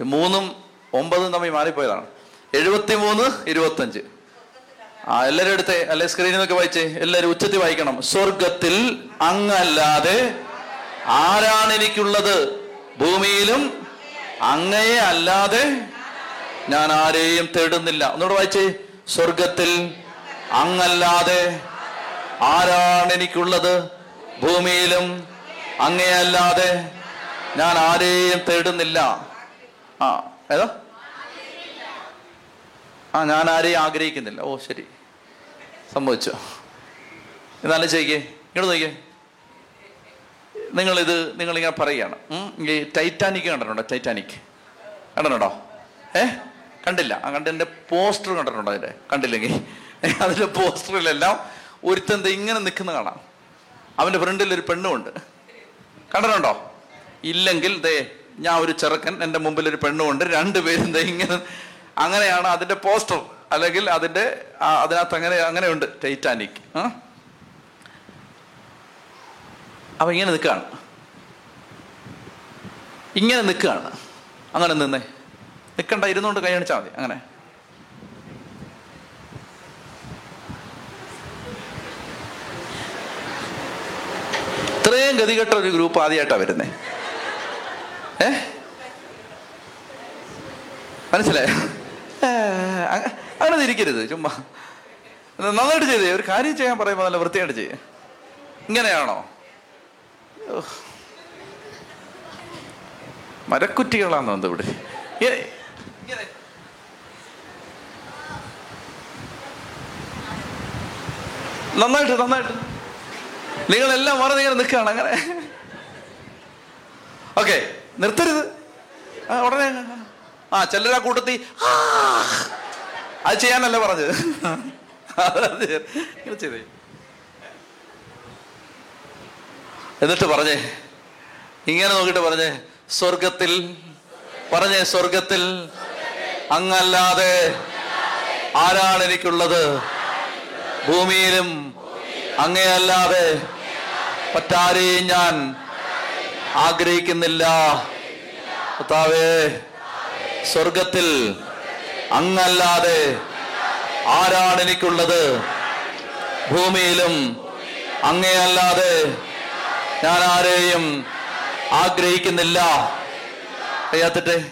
മൂന്നും ഒമ്പതും തമ്മിൽ മാറിപ്പോയതാണ്. എഴുപത്തി മൂന്ന് ഇരുപത്തഞ്ച്. ആ എല്ലാവരും എടുത്തേ. അല്ലെ സ്ക്രീനിൽ നിന്നൊക്കെ വായിച്ചേ? എല്ലാവരും ഉച്ചത്തിൽ വായിക്കണം. സ്വർഗത്തിൽ അങ്ങല്ലാതെ ആരാണ് എനിക്കുള്ളത്? ഭൂമിയിലും അങ്ങയെ അല്ലാതെ ഞാൻ ആരെയും തേടുന്നില്ല. ഒന്നുകൂടെ വായിച്ചേ. സ്വർഗത്തിൽ അങ്ങല്ലാതെ ആരാണ് എനിക്കുള്ളത്? ഭൂമിയിലും അങ്ങയല്ലാതെ ഞാൻ ആരെയും തേടുന്നില്ല. ആ ഏതാ? ആ ഞാൻ ആരെയും ആഗ്രഹിക്കുന്നില്ല. ഓ ശരി. സംഭവിച്ചോ. എന്നാലും ചെയ്യേ ഇങ്ങോട്ട് നോക്കിയേ. നിങ്ങളിത് നിങ്ങളിങ്ങനെ പറയുകയാണ്. ഈ ടൈറ്റാനിക് കണ്ടിട്ടുണ്ടോ? ടൈറ്റാനിക് കണ്ടിട്ടുണ്ടോ? ഏ? കണ്ടില്ല. ആ കണ്ടതിന്റെ പോസ്റ്റർ കണ്ടിട്ടുണ്ടോ അതിന്റെ കണ്ടില്ലെങ്കിൽ. അതിന്റെ പോസ്റ്ററിലെല്ലാം ഒരുത്തൻ ദേ ഇങ്ങനെ നിൽക്കുന്ന കാണാം. അവന്റെ ഫ്രണ്ടിൽ ഒരു പെണ്ണുമുണ്ട്. കണ്ടിട്ടുണ്ടോ? ഇല്ലെങ്കിൽ ദേ ഞാൻ ഒരു ചെറുക്കൻ എന്റെ മുമ്പിൽ ഒരു പെണ്ണുമുണ്ട്. രണ്ടുപേരും ദേ ഇങ്ങനെ അങ്ങനെയാണ് അതിന്റെ പോസ്റ്റർ. അല്ലെങ്കിൽ അതിന്റെ അതിനകത്ത് അങ്ങനെ അങ്ങനെയുണ്ട്. ടൈറ്റാനിക് അവ ഇങ്ങനെ നിൽക്കുകയാണ്. ഇങ്ങനെ നിൽക്കുകയാണ്. അങ്ങനെ നിന്നേ. നിൽക്കണ്ട ഇരുന്നുകൊണ്ട് കൈ അണിച്ചാൽ മതി. അങ്ങനെ. ഇത്രയും ഗതികെട്ട ഒരു ഗ്രൂപ്പ് ആദ്യമായിട്ടാ വരുന്നത് ഏ? മനസ്സിലായോ? അങ്ങനെ ഇരിക്കരുത് ചുമ്മാ. നന്നായിട്ട് ചെയ്തേ ഒരു കാര്യം ചെയ്യാൻ പറയുമ്പോൾ നല്ല വൃത്തിയായിട്ട് ചെയ്യേ. ഇങ്ങനെയാണോ. മരക്കുറ്റികളാണോ എന്താ ഇവിടെ. നന്നായിട്ട് നന്നായിട്ട്. നിങ്ങളെല്ലാം മറന്ന് ഇങ്ങനെ നിൽക്കുകയാണ് അങ്ങനെ. ഓക്കെ നിർത്തരുത്. ഉടനെ. ആ ചിലരാ കൂട്ടത്തി അത് ചെയ്യാനല്ല പറഞ്ഞത്. എന്നിട്ട് പറഞ്ഞേ ഇങ്ങനെ നോക്കിട്ട് പറഞ്ഞേ സ്വർഗത്തിൽ പറഞ്ഞേ സ്വർഗത്തിൽ അങ്ങല്ലാതെ ആരാണ് എനിക്കുള്ളത്? ഭൂമിയിലും അങ്ങയല്ലാതെ മറ്റാരെയും ഞാൻ ആഗ്രഹിക്കുന്നില്ല. കർത്താവേ സ്വർഗത്തിൽ അങ്ങല്ലാതെ ആരാണ് എനിക്കുള്ളത്? ഭൂമിയിലും അങ്ങയല്ലാതെ ഞാൻ ആരെയും ആഗ്രഹിക്കുന്നില്ല. അറിയാത്തിട്ടെ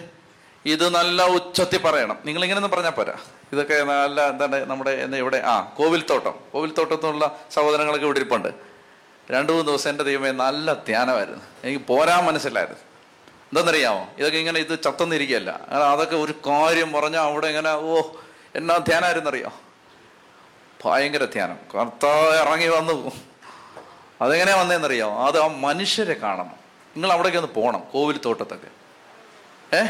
ഇത് നല്ല ഉച്ചത്തിൽ പറയണം. നിങ്ങൾ ഇങ്ങനെയൊന്നും പറഞ്ഞാൽ പോരാ. ഇതൊക്കെ നല്ല എന്താണ് നമ്മുടെ എന്താ ഇവിടെ ആ കോവിൽത്തോട്ടം. കോവിൽത്തോട്ടത്തിനുള്ള സഹോദരങ്ങളൊക്കെ ഇവിടെ ഇരിപ്പുണ്ട്. രണ്ടു മൂന്ന് ദിവസം എന്റെ ദൈവമേ നല്ല ധ്യാനമായിരുന്നു. എനിക്ക് പോരാൻ മനസ്സിലായിരുന്നു എന്താണെന്നറിയാമോ ഇതൊക്കെ ഇങ്ങനെ ഇത് ചത്തൊന്നിരിക്കുകയല്ല. അതൊക്കെ ഒരു കാര്യം പറഞ്ഞാൽ അവിടെ ഇങ്ങനെ ഓ എന്നാ ധ്യാനമായിരുന്നു അറിയാം ഭയങ്കര ധ്യാനം. കർത്താവ് ഇറങ്ങി വന്നു. അതെങ്ങനെ വന്നതെന്നറിയാമോ അത് ആ മനുഷ്യരെ കാണണം. നിങ്ങൾ അവിടേക്ക് ഒന്ന് പോകണം കോവിൽ തോട്ടത്തൊക്കെ ഏ?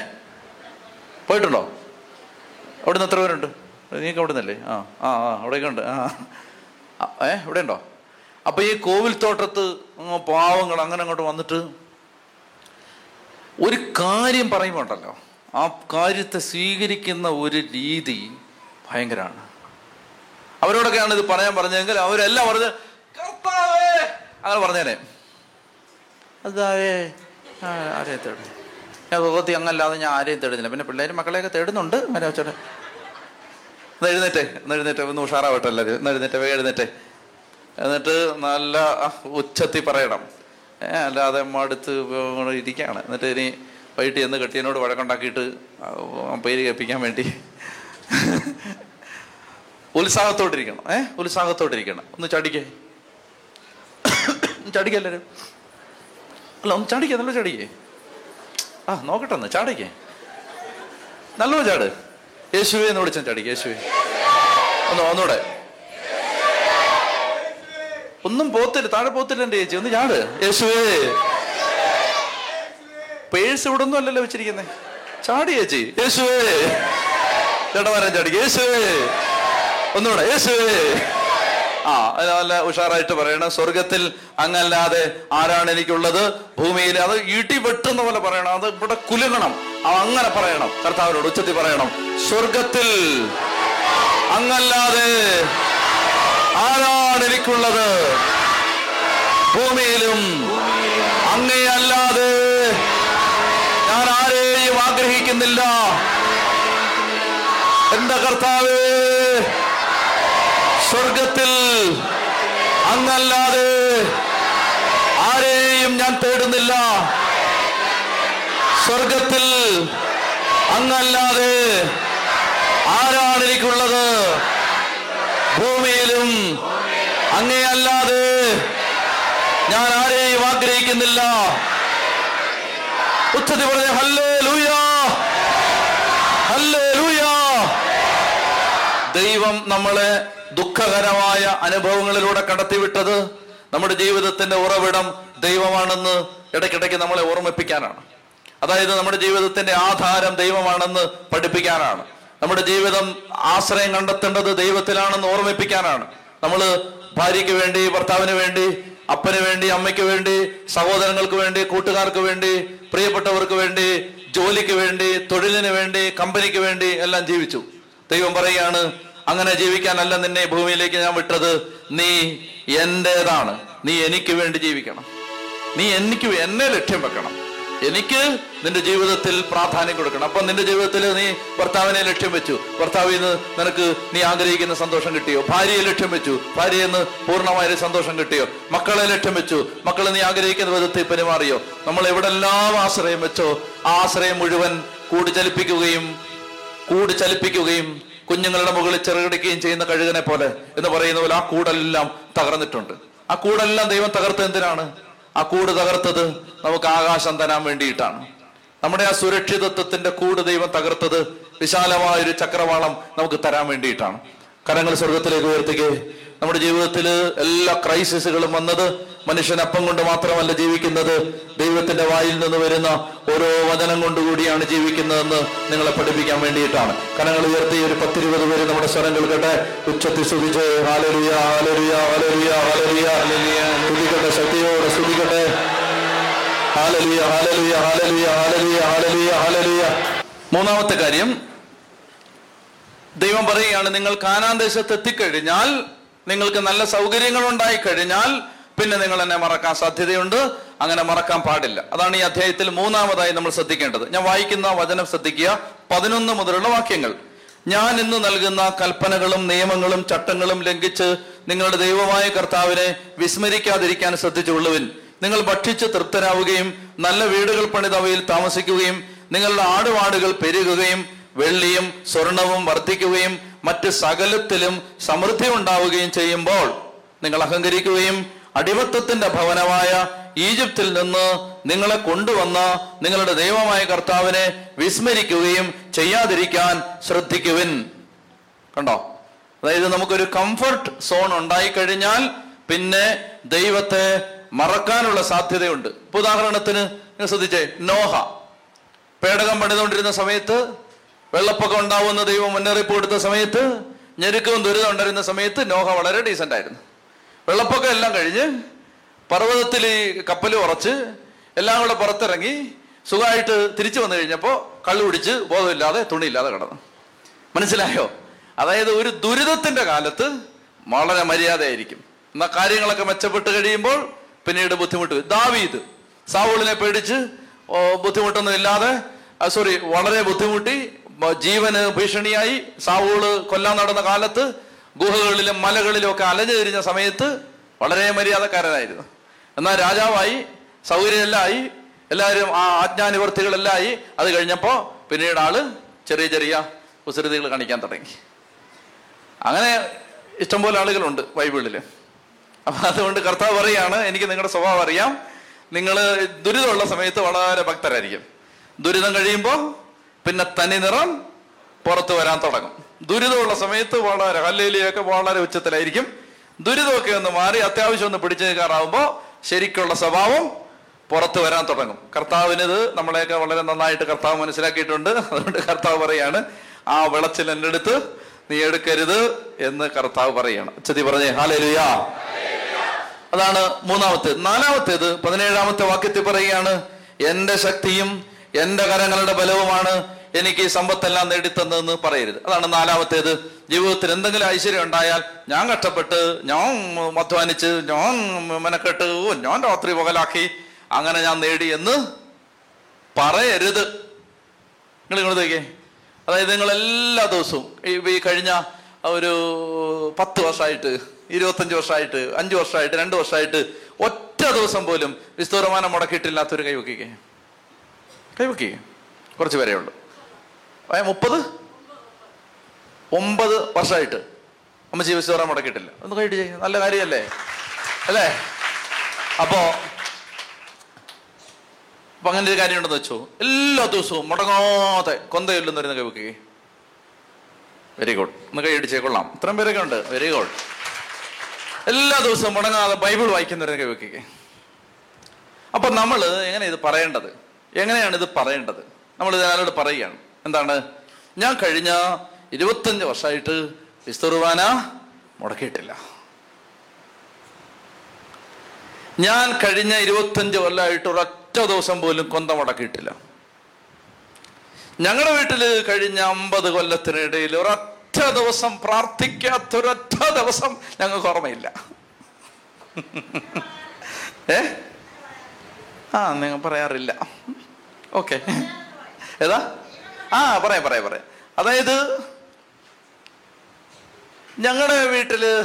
പോയിട്ടുണ്ടോ? അവിടുന്ന് എത്ര പേരുണ്ട്? നീക്ക് അവിടെ നിന്നല്ലേ ആ ആ ആ അവിടെയൊക്കെ ഉണ്ട്. ആ ഏ ഇവിടെ ഉണ്ടോ അപ്പൊ ഈ കോവിൽ തോട്ടത്ത് പാവങ്ങൾ അങ്ങനെ അങ്ങോട്ട് വന്നിട്ട് ഒരു കാര്യം പറയുമ്പോണ്ടല്ലോ. ആ കാര്യത്തെ സ്വീകരിക്കുന്ന ഒരു രീതി ഭയങ്കരമാണ് അവരോടൊക്കെയാണ് ഇത് പറയാൻ പറഞ്ഞതെങ്കിൽ അവരെല്ലാം പറഞ്ഞ് "കർത്താവേ!" അങ്ങനെ പറഞ്ഞേനെ. അതാവേ ആ, ആരെയും തേടും ഞാൻ സ്വർഗത്തിൽ അങ്ങല്ലാതെ ഞാൻ ആരെയും തേടുന്നില്ല. പിന്നെ പിള്ളേരും മക്കളെയൊക്കെ തേടുന്നുണ്ട്. വെച്ചോട്ടെ. ഒന്ന് എഴുന്നേറ്റേ ഒന്ന് എഴുന്നേറ്റേ ഒന്ന് ഉഷാറാവട്ടെ എല്ലാവരും. ഒന്ന് എഴുന്നേറ്റേ വേഗം എഴുന്നേറ്റേ. എന്നിട്ട് നല്ല ഉച്ചത്തി പറയണം. അല്ലാതെ അടുത്ത് ഇരിക്കുകയാണ്. എന്നിട്ട് ഇനി വൈകിട്ട് എന്ന് കെട്ടിയനോട് വഴക്കുണ്ടാക്കിയിട്ട് പേര് കേൾപ്പിക്കാൻ വേണ്ടി ഉത്സാഹത്തോട്ടിരിക്കണം. ഏ ഉത്സാഹത്തോട്ടിരിക്കണം. ഒന്ന് ചടിക്കേ. ചടിക്കല്ലേ അല്ല ഒന്ന് ചടിക്കേ നല്ല ചടിക്കേ. ആ നോക്കട്ടെ ഒന്ന് ചാടിക്കേ. നല്ലോ ചാട്. യേശുവെ എന്ന് വിളിച്ചാൽ ചാടിക്കേ യേശുവെ. ഒന്ന് ഒന്നൂടെ. ഒന്നും പോത്തില്ല താഴെ പോത്തില്ല എന്റെ ചേച്ചി ഒന്ന് ചാട്. യേശുവേ. പേഴ്സ് ഇവിടെ ഒന്നും അല്ലല്ലോ വെച്ചിരിക്കുന്നേ. ചാടി ചേച്ചി യേശുവേ. ചേട്ടന്മാരെ ചാടി യേശുവേ. ഒന്നുകൂടെ യേശുവേ. ആ നല്ല ഉഷാറായിട്ട് പറയണം. സ്വർഗത്തിൽ അങ്ങല്ലാതെ ആരാണ് എനിക്കുള്ളത്? ഭൂമിയിൽ അത് ഇടി വെട്ടുന്ന പോലെ പറയണം. അത് ഇവിടെ കുലുങ്ങണം. അങ്ങനെ പറയണം. കർത്താവിനോട് ഉച്ചത്തി പറയണം. സ്വർഗത്തിൽ അങ്ങല്ലാതെ ആരാണ് എനിക്കുള്ളത്? ഭൂമിയിലും അങ്ങയല്ലാതെ ഞാൻ ആരെയും ആഗ്രഹിക്കുന്നില്ല. എന്താ കർത്താവേ സ്വർഗത്തിൽ അങ്ങല്ലാതെ ആരെയും ഞാൻ തേടുന്നില്ല. സ്വർഗത്തിൽ അങ്ങല്ലാതെ ആരാണ് എനിക്കുള്ളത് ഭൂമിയിലും അങ്ങയല്ലാതെ ഞാൻ ആരെയും ആഗ്രഹിക്കുന്നില്ല. ഉച്ചത്തിൽ പറഞ്ഞ ഹല്ലേ ലൂയാ ഹല്ലേ ലൂയാ ദൈവം നമ്മളെ ദുഃഖകരമായ അനുഭവങ്ങളിലൂടെ കടത്തിവിട്ടത് നമ്മുടെ ജീവിതത്തിന്റെ ഉറവിടം ദൈവമാണെന്ന് ഇടയ്ക്കിടയ്ക്ക് നമ്മളെ ഓർമ്മിപ്പിക്കാനാണ്. അതായത് നമ്മുടെ ജീവിതത്തിന്റെ ആധാരം ദൈവമാണെന്ന് പഠിപ്പിക്കാനാണ്. നമ്മുടെ ജീവിതം ആശ്രയം കണ്ടെത്തേണ്ടത് ദൈവത്തിലാണെന്ന് ഓർമ്മിപ്പിക്കാനാണ്. നമ്മൾ ഭാര്യയ്ക്ക് വേണ്ടി ഭർത്താവിന് വേണ്ടി അപ്പന് വേണ്ടി അമ്മയ്ക്ക് വേണ്ടി സഹോദരങ്ങൾക്ക് വേണ്ടി കൂട്ടുകാർക്ക് വേണ്ടി പ്രിയപ്പെട്ടവർക്ക് വേണ്ടി ജോലിക്ക് വേണ്ടി തൊഴിലിന് വേണ്ടി കമ്പനിക്ക് വേണ്ടി എല്ലാം ജീവിച്ചു. ദൈവം പറയുകയാണ് അങ്ങനെ ജീവിക്കാനല്ല നിന്നെ ഭൂമിയിലേക്ക് ഞാൻ വിട്ടത്. നീ എന്റേതാണ്. നീ എനിക്ക് വേണ്ടി ജീവിക്കണം. നീ എനിക്ക് എന്നെ ലക്ഷ്യം വെക്കണം. എനിക്ക് നിന്റെ ജീവിതത്തിൽ പ്രാധാന്യം കൊടുക്കണം. അപ്പൊ നിന്റെ ജീവിതത്തിൽ നീ ഭർത്താവിനെ ലക്ഷ്യം വെച്ചു. ഭർത്താവിൽ നിന്ന് നിനക്ക് നീ ആഗ്രഹിക്കുന്ന സന്തോഷം കിട്ടിയോ? ഭാര്യയെ ലക്ഷ്യം വെച്ചു. ഭാര്യയിൽ നിന്ന് പൂർണമായ സന്തോഷം കിട്ടിയോ? മക്കളെ ലക്ഷ്യം വെച്ചു. മക്കളെ നീ ആഗ്രഹിക്കുന്ന വിധത്തിൽ പെരുമാറിയോ? നമ്മൾ എവിടെല്ലാം ആശ്രയം വെച്ചോ ആ ആശ്രയം മുഴുവൻ കൂടി ചലിപ്പിക്കുകയും കൂട് ചലിപ്പിക്കുകയും കുഞ്ഞുങ്ങളുടെ മുകളിൽ ചെറുകിടിക്കുകയും ചെയ്യുന്ന കഴുകനെ പോലെ എന്ന് പറയുന്ന പോലെ ആ കൂടെല്ലാം തകർന്നിട്ടുണ്ട്. ആ കൂടെല്ലാം ദൈവം തകർത്തത് എന്തിനാണ്? ആ കൂട് തകർത്തത് നമുക്ക് ആകാശം തരാൻ വേണ്ടിയിട്ടാണ്. നമ്മുടെ ആ സുരക്ഷിതത്വത്തിന്റെ കൂട് ദൈവം തകർത്തത് വിശാലമായ ഒരു ചക്രവാളം നമുക്ക് തരാൻ വേണ്ടിയിട്ടാണ്. കരങ്ങൾ സ്വർഗത്തിലേക്ക് ഉയർത്തുകയെ നമ്മുടെ ജീവിതത്തിൽ എല്ലാ ക്രൈസിസുകളും വന്നത് മനുഷ്യൻ അപ്പം കൊണ്ട് മാത്രമല്ല ജീവിക്കുന്നത്. ദൈവത്തിന്റെ വായിൽ നിന്ന് വരുന്ന ഓരോ വചനം കൊണ്ടുകൂടിയാണ് ജീവിക്കുന്നതെന്ന് നിങ്ങളെ പഠിപ്പിക്കാൻ വേണ്ടിയിട്ടാണ്. കനങ്ങൾ ഉയർത്തി ഒരു പത്തിരുപത് പേര് നമ്മുടെ സ്വരം കേൾക്കട്ടെ. ഉച്ചത്തിൽ സ്തുതിച്ച് ശക്തിയോടെ സ്തുതിക്കട്ടെ. മൂന്നാമത്തെ കാര്യം. ദൈവം പറയുകയാണ് നിങ്ങൾ കാനാന് ദേശത്ത് എത്തിക്കഴിഞ്ഞാൽ നിങ്ങൾക്ക് നല്ല സൗകര്യങ്ങൾ ഉണ്ടായി കഴിഞ്ഞാൽ പിന്നെ നിങ്ങൾ എന്നെ മറക്കാൻ സാധ്യതയുണ്ട്. അങ്ങനെ മറക്കാൻ പാടില്ല. അതാണ് ഈ അധ്യായത്തിൽ മൂന്നാമതായി നമ്മൾ ശ്രദ്ധിക്കേണ്ടത്. ഞാൻ വായിക്കുന്ന വചനം ശ്രദ്ധിക്കുക. പതിനൊന്ന് മുതലുള്ള വാക്യങ്ങൾ. ഞാൻ ഇന്ന് നൽകുന്ന കൽപ്പനകളും നിയമങ്ങളും ചട്ടങ്ങളും ലംഘിച്ച് നിങ്ങളുടെ ദൈവമായ കർത്താവിനെ വിസ്മരിക്കാതിരിക്കാൻ ശ്രദ്ധിച്ചുള്ളവൻ നിങ്ങൾ ഭക്ഷിച്ച് തൃപ്തരാവുകയും നല്ല വീടുകൾ പണിതവയിൽ താമസിക്കുകയും നിങ്ങളുടെ ആടുപാടുകൾ പെരുകുകയും വെള്ളിയും സ്വർണവും വർദ്ധിക്കുകയും മറ്റ് സകലത്തിലും സമൃദ്ധി ഉണ്ടാവുകയും ചെയ്യുമ്പോൾ നിങ്ങൾ അഹങ്കരിക്കുകയും അടിമത്തത്തിന്റെ ഭവനമായ ഈജിപ്തിൽ നിന്ന് നിങ്ങളെ കൊണ്ടുവന്ന നിങ്ങളുടെ ദൈവമായ കർത്താവിനെ വിസ്മരിക്കുകയും ചെയ്യാതിരിക്കാൻ ശ്രദ്ധിക്കുവിൻ. കണ്ടോ? അതായത് നമുക്കൊരു കംഫർട്ട് സോൺ ഉണ്ടായിക്കഴിഞ്ഞാൽ പിന്നെ ദൈവത്തെ മറക്കാനുള്ള സാധ്യതയുണ്ട്. ഇപ്പൊ ഉദാഹരണത്തിന് നിങ്ങൾ ശ്രദ്ധിച്ചേ നോഹ. പേടകം പണിതുകൊണ്ടിരുന്ന സമയത്ത് വെള്ളപ്പൊക്കം ഉണ്ടാവുന്ന ദൈവം മുന്നറിയിപ്പ് കൊടുത്ത സമയത്ത് ഞെരുക്കവും ദുരിതം ഉണ്ടായിരുന്ന സമയത്ത് നോഹ വളരെ ഡീസന്റ് ആയിരുന്നു. വെള്ളപ്പൊക്കം എല്ലാം കഴിഞ്ഞ് പർവതത്തിൽ കപ്പൽ ഉറച്ച് എല്ലാം കൂടെ പുറത്തിറങ്ങി സുഖമായിട്ട് തിരിച്ചു വന്നു കഴിഞ്ഞപ്പോൾ കള്ളു പിടിച്ച് ബോധമില്ലാതെ തുണിയില്ലാതെ കിടന്നു. മനസ്സിലായോ? അതായത് ഒരു ദുരിതത്തിന്റെ കാലത്ത് വളരെ മര്യാദയായിരിക്കും. എന്നാൽ കാര്യങ്ങളൊക്കെ മെച്ചപ്പെട്ട് കഴിയുമ്പോൾ പിന്നീട് ബുദ്ധിമുട്ട്. ദാവീദ് സാവൂളിനെ പേടിച്ച് ബുദ്ധിമുട്ടൊന്നും ഇല്ലാതെ സോറി വളരെ ബുദ്ധിമുട്ടി ജീവന് ഭീഷണിയായി സാവൂൾ കൊല്ലാൻ നടന്ന കാലത്ത് ഗുഹകളിലും മലകളിലും ഒക്കെ അലഞ്ഞു തിരിഞ്ഞ സമയത്ത് വളരെ മര്യാദക്കാരനായിരുന്നു. എന്നാൽ രാജാവായി സൗകര്യമെല്ലാം എല്ലാവരും ആ ആജ്ഞാനിവർത്തികളെല്ലാം ആയി അത് കഴിഞ്ഞപ്പോൾ പിന്നീട് ആൾ ചെറിയ ചെറിയ കുസൃതികൾ കാണിക്കാൻ തുടങ്ങി. അങ്ങനെ ഇഷ്ടംപോലെ ആളുകളുണ്ട് ബൈബിളിൽ അപ്പൊ അതുകൊണ്ട് കർത്താവ് പറയാണ് എനിക്ക് നിങ്ങളുടെ സ്വഭാവം അറിയാം. നിങ്ങൾ ദുരിതമുള്ള സമയത്ത് വളരെ ഭക്തരായിരിക്കും. ദുരിതം കഴിയുമ്പോൾ പിന്നെ തനി നിറം പുറത്തു വരാൻ തുടങ്ങും. ദുരിതമുള്ള സമയത്ത് വളരെ ഹല്ലേലിയൊക്കെ വളരെ ഉച്ചത്തിലായിരിക്കും. ദുരിതമൊക്കെ ഒന്ന് മാറി അത്യാവശ്യം ഒന്ന് പിടിച്ചു നിൽക്കാറാവുമ്പോൾ ശരിക്കുള്ള സ്വഭാവം പുറത്തു വരാൻ തുടങ്ങും. കർത്താവിനിത് നമ്മളെയൊക്കെ വളരെ നന്നായിട്ട് കർത്താവ് മനസ്സിലാക്കിയിട്ടുണ്ട്. അതുകൊണ്ട് കർത്താവ് പറയാണ് ആ വിളച്ചിൽ എന്റെ അടുത്ത് നീ എടുക്കരുത് എന്ന് കർത്താവ് പറയാണ്. ചതി പറഞ്ഞേ ഹാലലുയാ അതാണ് മൂന്നാമത്തേത് നാലാമത്തേത് പതിനേഴാമത്തെ വാക്യത്തിൽ പറയുകയാണ് എന്റെ ശക്തിയും എന്റെ കരങ്ങളുടെ ബലവുമാണ് എനിക്ക് ഈ സമ്പത്തെല്ലാം നേടിത്തന്നതെന്ന് പറയരുത്. അതാണ് നാലാമത്തേത്. ജീവിതത്തിൽ എന്തെങ്കിലും ഐശ്വര്യം ഉണ്ടായാൽ ഞാൻ കഷ്ടപ്പെട്ട് ഞാൻ അധ്വാനിച്ച് ഞാൻ മെനക്കെട്ട് ഞാൻ രാത്രി പകലാക്കി അങ്ങനെ ഞാൻ നേടി എന്ന് പറയരുത്. നിങ്ങൾ ഇങ്ങോട്ട് നോക്കിയേ. അതായത് നിങ്ങൾ എല്ലാ ദിവസവും ഈ കഴിഞ്ഞ ഒരു പത്ത് വർഷമായിട്ട് ഇരുപത്തഞ്ച് വർഷമായിട്ട് അഞ്ച് വർഷമായിട്ട് രണ്ട് വർഷമായിട്ട് ഒറ്റ ദിവസം പോലും വിസ്തൂരമാനം മുടക്കിയിട്ടില്ലാത്തൊരു കൈവക്കിക്കേ. കൈവക്കിക്കേ. കുറച്ച് പേരേ ഉള്ളൂ. മുപ്പത്? ഒമ്പത് വർഷമായിട്ട് അമ്മച്ചി വിസ്തൂരം മുടക്കിയിട്ടില്ല. ഒന്ന് കൈയിട്ട് ചെയ്യും നല്ല കാര്യമല്ലേ? അല്ലേ? അപ്പോ അപ്പൊ അങ്ങനെ ഒരു കാര്യം ഉണ്ടെന്ന് വെച്ചു. എല്ലാ ദിവസവും മുടങ്ങാതെ കൊന്തയൊല്ലും വരുന്ന കൈവക്കി വെരി ഗുഡ് ഒന്ന് കൈ അടിച്ചേ കൊള്ളാം. ഇത്രയും പേരൊക്കെ ഉണ്ട്. വെരി ഗുഡ് എല്ലാ ദിവസവും മുടങ്ങാതെ ബൈബിൾ വായിക്കുന്ന വായിക്കുന്നവരെ കൈവക്കി അപ്പൊ നമ്മൾ എങ്ങനെ ഇത് പറയേണ്ടത്? എങ്ങനെയാണ് ഇത് പറയേണ്ടത്? നമ്മൾ ഇതിനോട് പറയുകയാണ്. എന്താണ്? ഞാൻ കഴിഞ്ഞ ഇരുപത്തഞ്ച് വർഷമായിട്ട് വിസ്തുർവാന മുടക്കിയിട്ടില്ല. ഞാൻ കഴിഞ്ഞ ഇരുപത്തഞ്ച് കൊല്ലമായിട്ട് ഒരൊറ്റ ദിവസം പോലും കൊന്ത മുടക്കിയിട്ടില്ല. ഞങ്ങളുടെ വീട്ടിൽ കഴിഞ്ഞ അമ്പത് കൊല്ലത്തിനിടയിൽ ഒരൊറ്റ ദിവസം പ്രാർത്ഥിക്കാത്ത ഒരൊറ്റ ദിവസം ഞങ്ങൾക്ക് ഓർമ്മയില്ല. ഏ? ആ നിങ്ങൾ പറയാറില്ല. ഓക്കെ. ഏതാ? ആ പറയാം പറയാം പറയാം. അതായത് ഞങ്ങളുടെ വീട്ടിൽ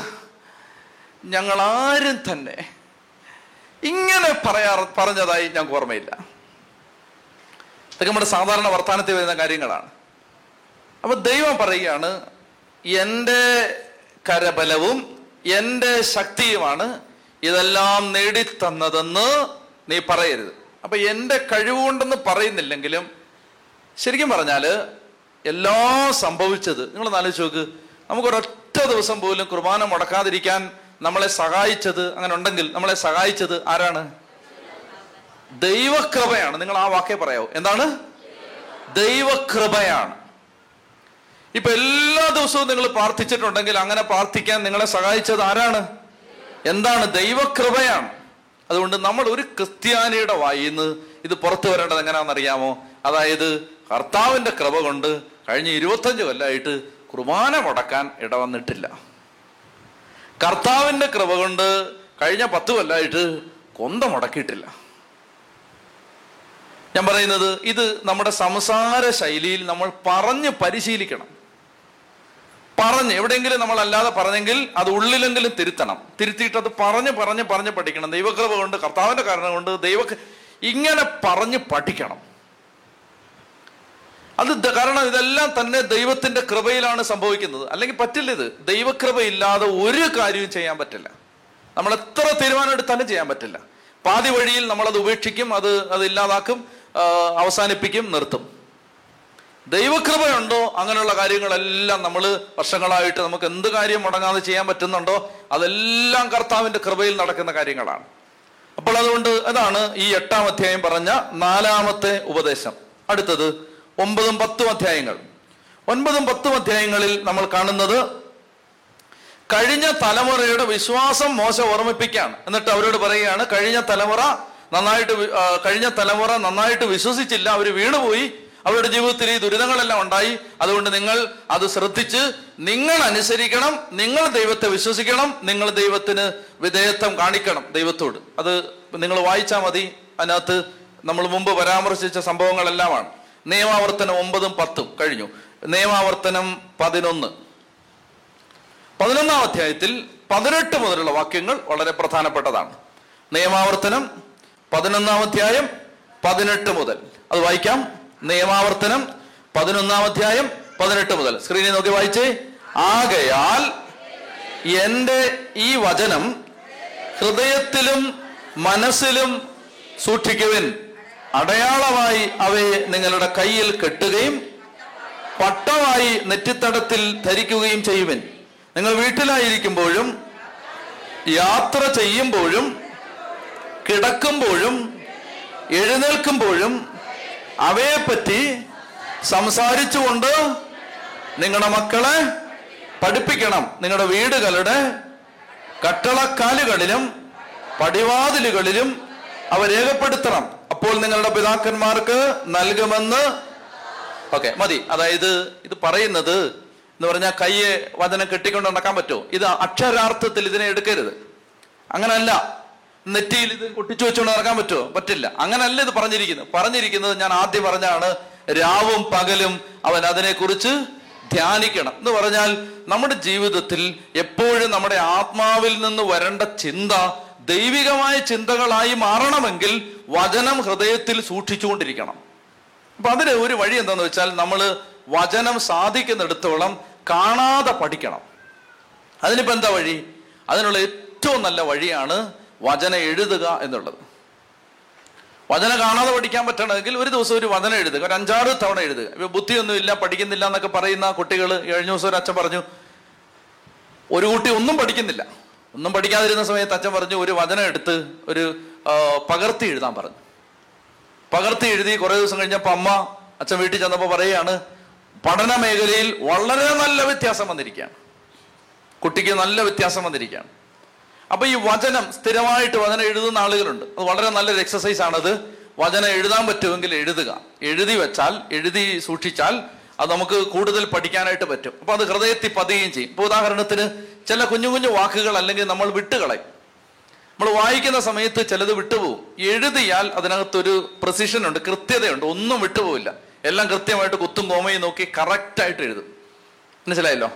ഞങ്ങളാരും തന്നെ ഇങ്ങനെ പറയാ പറഞ്ഞതായി ഞങ്ങൾക്ക് ഓർമ്മയില്ല. ഇതൊക്കെ നമ്മുടെ സാധാരണ വർത്തമാനത്തിൽ വരുന്ന കാര്യങ്ങളാണ്. അപ്പൊ ദൈവം പറയുകയാണ് എന്റെ കരബലവും എന്റെ ശക്തിയുമാണ് ഇതെല്ലാം നേടിത്തന്നതെന്ന് നീ പറയരുത്. അപ്പൊ എന്റെ കഴിവുകൊണ്ടെന്ന് പറയുന്നില്ലെങ്കിലും ശരിക്കും പറഞ്ഞാൽ എല്ലാം സംഭവിച്ചത് നിങ്ങൾ ആലോചിച്ച് നോക്ക്. നമുക്കൊരൊറ്റ ദിവസം പോലും കുർബാന മുടക്കാതിരിക്കാൻ നമ്മളെ സഹായിച്ചത് അങ്ങനെ ഉണ്ടെങ്കിൽ നമ്മളെ സഹായിച്ചത് ആരാണ്? ദൈവകൃപയാണ്. നിങ്ങൾ ആ വാക്കേ പറയാവൂ. എന്താണ്? ദൈവകൃപയാണ്. ഇപ്പൊ എല്ലാ ദിവസവും നിങ്ങൾ പ്രാർത്ഥിച്ചിട്ടുണ്ടെങ്കിൽ അങ്ങനെ പ്രാർത്ഥിക്കാൻ നിങ്ങളെ സഹായിച്ചത് ആരാണ്? എന്താണ്? ദൈവകൃപയാണ്. അതുകൊണ്ട് നമ്മൾ ഒരു ക്രിസ്ത്യാനിയുടെ വായിന്ന് ഇത് പുറത്തു വരേണ്ടത് എങ്ങനെയാണെന്നറിയാമോ അതായത് കർത്താവിന്റെ കൃപ കൊണ്ട് കഴിഞ്ഞ ഇരുപത്തഞ്ച് കൊല്ലമായിട്ട് കുർബാന മുടക്കാൻ ഇടവന്നിട്ടില്ല. കർത്താവിന്റെ കൃപ കൊണ്ട് കഴിഞ്ഞ പത്ത് കൊല്ലമായിട്ട് കൊന്ത മുടക്കിയിട്ടില്ല. ഞാൻ പറയുന്നത് ഇത് നമ്മുടെ സംസാര ശൈലിയിൽ നമ്മൾ പറഞ്ഞ് പരിശീലിക്കണം. പറഞ്ഞ് എവിടെയെങ്കിലും നമ്മൾ അല്ലാതെ പറഞ്ഞെങ്കിൽ അത് ഉള്ളിലെങ്കിലും തിരുത്തണം. തിരുത്തിയിട്ട് അത് പറഞ്ഞ് പറഞ്ഞ് പറഞ്ഞ് പഠിക്കണം. ദൈവകൃപ കൊണ്ട് കർത്താവിന്റെ കാരണം കൊണ്ട് ദൈവ ഇങ്ങനെ പറഞ്ഞ് പഠിക്കണം. അത് കാരണം ഇതെല്ലാം തന്നെ ദൈവത്തിന്റെ കൃപയിലാണ് സംഭവിക്കുന്നത്. അല്ലെങ്കിൽ പറ്റില്ല ഇത്. ദൈവകൃപ ഇല്ലാതെ ഒരു കാര്യവും ചെയ്യാൻ പറ്റില്ല. നമ്മൾ എത്ര തീരുമാനം എടുത്താലും ചെയ്യാൻ പറ്റില്ല. പാതി വഴിയിൽ നമ്മൾ അത് ഉപേക്ഷിക്കും അത് അത് ഇല്ലാതാക്കും അവസാനിപ്പിക്കും നിർത്തും. ദൈവകൃപയുണ്ടോ? അങ്ങനെയുള്ള കാര്യങ്ങളെല്ലാം നമ്മൾ വർഷങ്ങളായിട്ട് നമുക്ക് എന്ത് കാര്യം മുടങ്ങാതെ ചെയ്യാൻ പറ്റുന്നുണ്ടോ? അതെല്ലാം കർത്താവിന്റെ കൃപയിൽ നടക്കുന്ന കാര്യങ്ങളാണ്. അപ്പോൾ അതുകൊണ്ട് അതാണ് ഈ എട്ടാം അധ്യായം പറഞ്ഞ നാലാമത്തെ ഉപദേശം. അടുത്തത് ഒമ്പതും പത്തും അധ്യായങ്ങൾ. ഒൻപതും പത്തും അധ്യായങ്ങളിൽ നമ്മൾ കാണുന്നത് കഴിഞ്ഞ തലമുറയുടെ വിശ്വാസം മോശ ഓർമ്മിപ്പിക്കുകയാണ്. എന്നിട്ട് അവരോട് പറയുകയാണ് കഴിഞ്ഞ തലമുറ നന്നായിട്ട് കഴിഞ്ഞ തലമുറ നന്നായിട്ട് വിശ്വസിച്ചില്ല അവർ വീണുപോയി അവരുടെ ജീവിതത്തിൽ ഈ ദുരിതങ്ങളെല്ലാം ഉണ്ടായി. അതുകൊണ്ട് നിങ്ങൾ അത് ശ്രദ്ധിച്ച് നിങ്ങൾ അനുസരിക്കണം നിങ്ങൾ ദൈവത്തെ വിശ്വസിക്കണം നിങ്ങൾ ദൈവത്തിന് വിധേയത്വം കാണിക്കണം ദൈവത്തോട്. അത് നിങ്ങൾ വായിച്ചാൽ മതി. അതിനകത്ത് നമ്മൾ മുമ്പ് പരാമർശിച്ച സംഭവങ്ങളെല്ലാമാണ്. നിയമാവർത്തനം ഒമ്പതും പത്തും കഴിഞ്ഞു. നിയമാവർത്തനം പതിനൊന്ന്. പതിനൊന്നാം അധ്യായത്തിൽ പതിനെട്ട് മുതലുള്ള വാക്യങ്ങൾ വളരെ പ്രധാനപ്പെട്ടതാണ്. നിയമാവർത്തനം പതിനൊന്നാം അധ്യായം പതിനെട്ട് മുതൽ. അത് വായിക്കാം. നിയമാവർത്തനം പതിനൊന്നാം അധ്യായം പതിനെട്ട് മുതൽ. സ്ക്രീനിൽ നോക്കി വായിച്ചേ. ആകയാൽ എന്റെ ഈ വചനം ഹൃദയത്തിലും മനസ്സിലും സൂക്ഷിക്കുവിൻ. അടയാളമായി അവയെ നിങ്ങളുടെ കയ്യിൽ കെട്ടുകയും പട്ടമായി നെറ്റിത്തടത്തിൽ ധരിക്കുകയും ചെയ്യുവൻ. നിങ്ങൾ വീട്ടിലായിരിക്കുമ്പോഴും യാത്ര ചെയ്യുമ്പോഴും കിടക്കുമ്പോഴും എഴുന്നേൽക്കുമ്പോഴും അവയെപ്പറ്റി സംസാരിച്ചുകൊണ്ട് നിങ്ങളുടെ മക്കളെ പഠിപ്പിക്കണം. നിങ്ങളുടെ വീടുകളുടെ കട്ടളക്കാലുകളിലും പടിവാതിലുകളിലും അവ രേഖപ്പെടുത്തണം. അപ്പോൾ നിങ്ങളുടെ പിതാക്കന്മാർക്ക് നൽകുമെന്ന്. ഓക്കെ മതി. അതായത് ഇത് പറയുന്നത് എന്ന് പറഞ്ഞാൽ കയ്യെ വചനം കെട്ടിക്കൊണ്ട് നടക്കാൻ പറ്റുമോ? ഇത് അക്ഷരാർത്ഥത്തിൽ ഇതിനെ എടുക്കരുത്. അങ്ങനല്ല. നെറ്റിയിൽ ഇത് കൊട്ടിച്ചു വെച്ചുകൊണ്ട് നടക്കാൻ പറ്റുമോ? പറ്റില്ല. അങ്ങനല്ല ഇത് പറഞ്ഞിരിക്കുന്നത്. പറഞ്ഞിരിക്കുന്നത് ഞാൻ ആദ്യം പറഞ്ഞാണ് രാവും പകലും അവൻ അതിനെക്കുറിച്ച് ധ്യാനിക്കണം. എന്ന് പറഞ്ഞാൽ നമ്മുടെ ജീവിതത്തിൽ എപ്പോഴും നമ്മുടെ ആത്മാവിൽ നിന്ന് വരേണ്ട ചിന്ത ദൈവികമായ ചിന്തകളായി മാറണമെങ്കിൽ വചനം ഹൃദയത്തിൽ സൂക്ഷിച്ചുകൊണ്ടിരിക്കണം. അപ്പൊ അതിന് ഒരു വഴി എന്താന്ന് വെച്ചാൽ നമ്മൾ വചനം സാധിക്കുന്നിടത്തോളം കാണാതെ പഠിക്കണം. അതിനിപ്പോ എന്താ വഴി? അതിനുള്ള ഏറ്റവും നല്ല വഴിയാണ് വചന എഴുതുക എന്നുള്ളത്. വചന കാണാതെ പഠിക്കാൻ പറ്റണമെങ്കിൽ ഒരു ദിവസം ഒരു വചനം എഴുതുക ഒരു അഞ്ചാറ് തവണ എഴുതുക. ഇപ്പൊ ബുദ്ധിയൊന്നുമില്ല പഠിക്കുന്നില്ല എന്നൊക്കെ പറയുന്ന കുട്ടികൾ കഴിഞ്ഞ ദിവസം ഒരു അച്ഛൻ പറഞ്ഞു ഒരു കുട്ടി ഒന്നും പഠിക്കുന്നില്ല. ഒന്നും പഠിക്കാതിരുന്ന സമയത്ത് അച്ഛൻ പറഞ്ഞു ഒരു വചനം എടുത്ത് ഒരു പകർത്തി എഴുതാൻ പറഞ്ഞു. പകർത്തി എഴുതി കുറേ ദിവസം കഴിഞ്ഞപ്പോൾ അമ്മ അച്ഛൻ വീട്ടിൽ ചെന്നപ്പോൾ പറയുകയാണ് പഠന മേഖലയിൽ വളരെ നല്ല വ്യത്യാസം വന്നിരിക്കുകയാണ്. കുട്ടിക്ക് നല്ല വ്യത്യാസം വന്നിരിക്കുകയാണ്. അപ്പൊ ഈ വചനം സ്ഥിരമായിട്ട് വചനം എഴുതുന്ന ആളുകളുണ്ട്. അത് വളരെ നല്ലൊരു എക്സസൈസ് ആണത്. വചനം എഴുതാൻ പറ്റുമെങ്കിൽ എഴുതുക. എഴുതി വെച്ചാൽ എഴുതി സൂക്ഷിച്ചാൽ അത് നമുക്ക് കൂടുതൽ പഠിക്കാനായിട്ട് പറ്റും. അപ്പൊ അത് ഹൃദയത്തിൽ പതിയുകയും ചെയ്യും. ഇപ്പൊ ഉദാഹരണത്തിന് ചില കുഞ്ഞു കുഞ്ഞു വാക്കുകൾ അല്ലെങ്കിൽ നമ്മൾ വിട്ടുകളയും. നമ്മൾ വായിക്കുന്ന സമയത്ത് ചിലത് വിട്ടുപോകും. എഴുതിയാൽ അതിനകത്തൊരു പ്രസിഷൻ ഉണ്ട് കൃത്യതയുണ്ട്. ഒന്നും വിട്ടുപോകില്ല. എല്ലാം കൃത്യമായിട്ട് കുത്തും കോമയും നോക്കി കറക്റ്റായിട്ട് എഴുതും. മനസ്സിലായല്ലോ?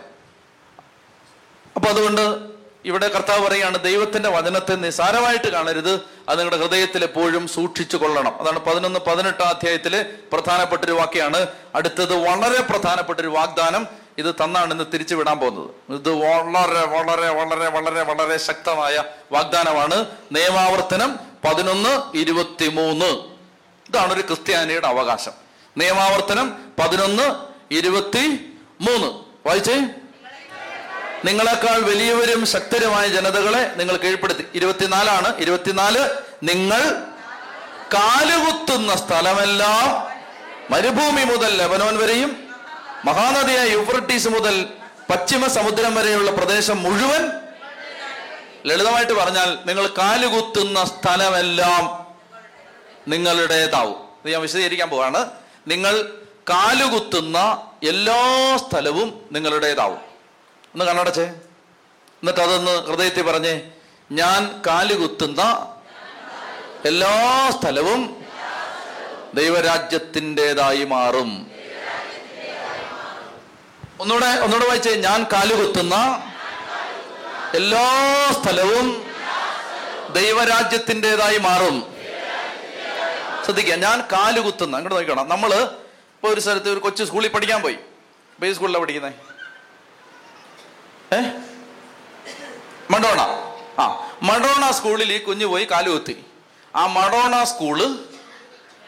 അപ്പൊ അതുകൊണ്ട് ഇവിടെ കർത്താവ് പറയാണ് ദൈവത്തിന്റെ വചനത്തെ നിസാരമായിട്ട് കാണരുത്. അത് നിങ്ങളുടെ ഹൃദയത്തിൽ എപ്പോഴും സൂക്ഷിച്ചു കൊള്ളണം. അതാണ് പതിനൊന്ന് പതിനെട്ടാം അധ്യായത്തിലെ പ്രധാനപ്പെട്ട ഒരു വാക്യാണ്. അടുത്തത് വളരെ പ്രധാനപ്പെട്ട ഒരു വാഗ്ദാനം. ഇത് തന്നാണ് ഇന്ന് തിരിച്ചു വിടാൻ പോകുന്നത്. ഇത് വളരെ വളരെ വളരെ വളരെ വളരെ ശക്തമായ വാഗ്ദാനമാണ്. നിയമാവർത്തനം പതിനൊന്ന് ഇരുപത്തിമൂന്ന്. ഇതാണ് ഒരു ക്രിസ്ത്യാനിയുടെ അവകാശം. നിയമാവർത്തനം പതിനൊന്ന് ഇരുപത്തി മൂന്ന് വായിച്ചേ? നിങ്ങളെക്കാൾ വലിയവരും ശക്തരുമായ ജനതകളെ നിങ്ങൾ കീഴ്പ്പെടുത്തി. ഇരുപത്തിനാലാണ്. ഇരുപത്തിനാല് നിങ്ങൾ കാലുകുത്തുന്ന സ്ഥലമെല്ലാം മരുഭൂമി മുതൽ ലബനോൻ വരെയും മഹാനദിയായ യുഫ്രട്ടീസ് മുതൽ പശ്ചിമ സമുദ്രം വരെയുള്ള പ്രദേശം മുഴുവൻ ലളിതമായിട്ട് പറഞ്ഞാൽ നിങ്ങൾ കാലുകുത്തുന്ന സ്ഥലമെല്ലാം നിങ്ങളുടേതാവും. ഇത് ഞാൻ വിശദീകരിക്കാൻ പോവാണ്. നിങ്ങൾ കാലുകുത്തുന്ന എല്ലാ സ്ഥലവും നിങ്ങളുടേതാവും. ഒന്ന് കണ്ണടച്ചേ. എന്നിട്ട് അതൊന്ന് ഹൃദയത്തിൽ പറഞ്ഞേ. ഞാൻ കാലുകുത്തുന്ന എല്ലാ സ്ഥലവും ദൈവരാജ്യത്തിന്റെതായി മാറും. ഒന്നുകൂടെ ഒന്നുകൂടെ വായിച്ചേ. ഞാൻ കാലുകുത്തുന്ന എല്ലാ സ്ഥലവും ദൈവരാജ്യത്തിന്റെതായി മാറും. ശ്രദ്ധിക്കുക ഞാൻ കാലുകുത്തുന്ന അങ്ങോട്ട് നോക്കണം നമ്മൾ ഇപ്പൊ ഒരു സ്ഥലത്ത് ഒരു കൊച്ചു സ്കൂളിൽ പഠിക്കാൻ പോയി. ബേസ് സ്കൂളിലാണ് പഠിക്കുന്നത് ഏ? മഡോണ. ആ മഡോണ സ്കൂളിൽ ഈ കുഞ്ഞു പോയി കാലുകുത്തി ആ മഡോണ സ്കൂൾ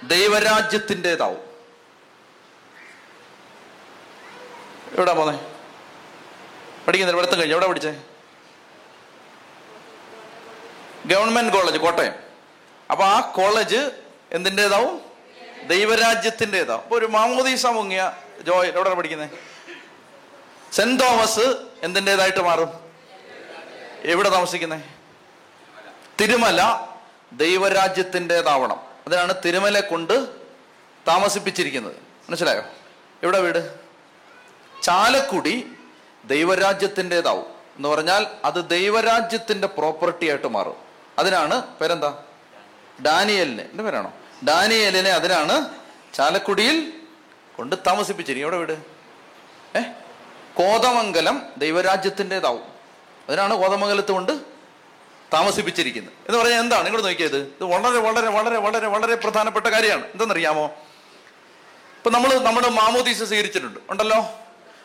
ദൈവരാജ്യത്തിന്റെതാവും. എവിടാ പോന്നെ? പഠിക്കുന്നില്ല പഠിത്തം കഴിഞ്ഞു. എവിടെ പഠിച്ചേ? Government college Kottayam. അപ്പൊ ആ കോളേജ് എന്തിന്റെതാവും? ദൈവരാജ്യത്തിന്റെതാവും. അപ്പൊ ഒരു മാമോദീസ മുങ്ങിയ ജോയ് എവിടെ പഠിക്കുന്നത് സെന്റ് തോമസ് എന്തിന്റെതായിട്ട് മാറും? എവിടെ താമസിക്കുന്നത് തിരുമല ദൈവരാജ്യത്തിന്റെതാവണം. അതിനാണ് തിരുമല കൊണ്ട് താമസിപ്പിച്ചിരിക്കുന്നത്. മനസ്സിലായോ? എവിടെ വീട്? ചാലക്കുടി ദൈവരാജ്യത്തിന്റെതാവും. എന്ന് പറഞ്ഞാൽ അത് ദൈവരാജ്യത്തിന്റെ പ്രോപ്പർട്ടി ആയിട്ട് മാറും. അതിനാണ് പേരെന്താ? ഡാനിയലിനെ. എന്റെ പേരാണോ? ഡാനിയലിനെ അതിനാണ് ചാലക്കുടിയിൽ കൊണ്ട് താമസിപ്പിച്ചിരിക്കും എവിടെ വീട്? ഏ? കോതമംഗലം ദൈവരാജ്യത്തിന്റെതാവും. അതിനാണ് കോതമംഗലത്ത് കൊണ്ട് താമസിപ്പിച്ചിരിക്കുന്നത്. എന്ന് പറഞ്ഞാൽ എന്താണ്? ഇങ്ങോട്ട് നോക്കിയത്. ഇത് വളരെ വളരെ വളരെ വളരെ വളരെ പ്രധാനപ്പെട്ട കാര്യമാണ്. എന്തെന്നറിയാമോ ഇപ്പൊ നമ്മൾ നമ്മുടെ മാമോദീസ സ്വീകരിച്ചിട്ടുണ്ട്. ഉണ്ടല്ലോ?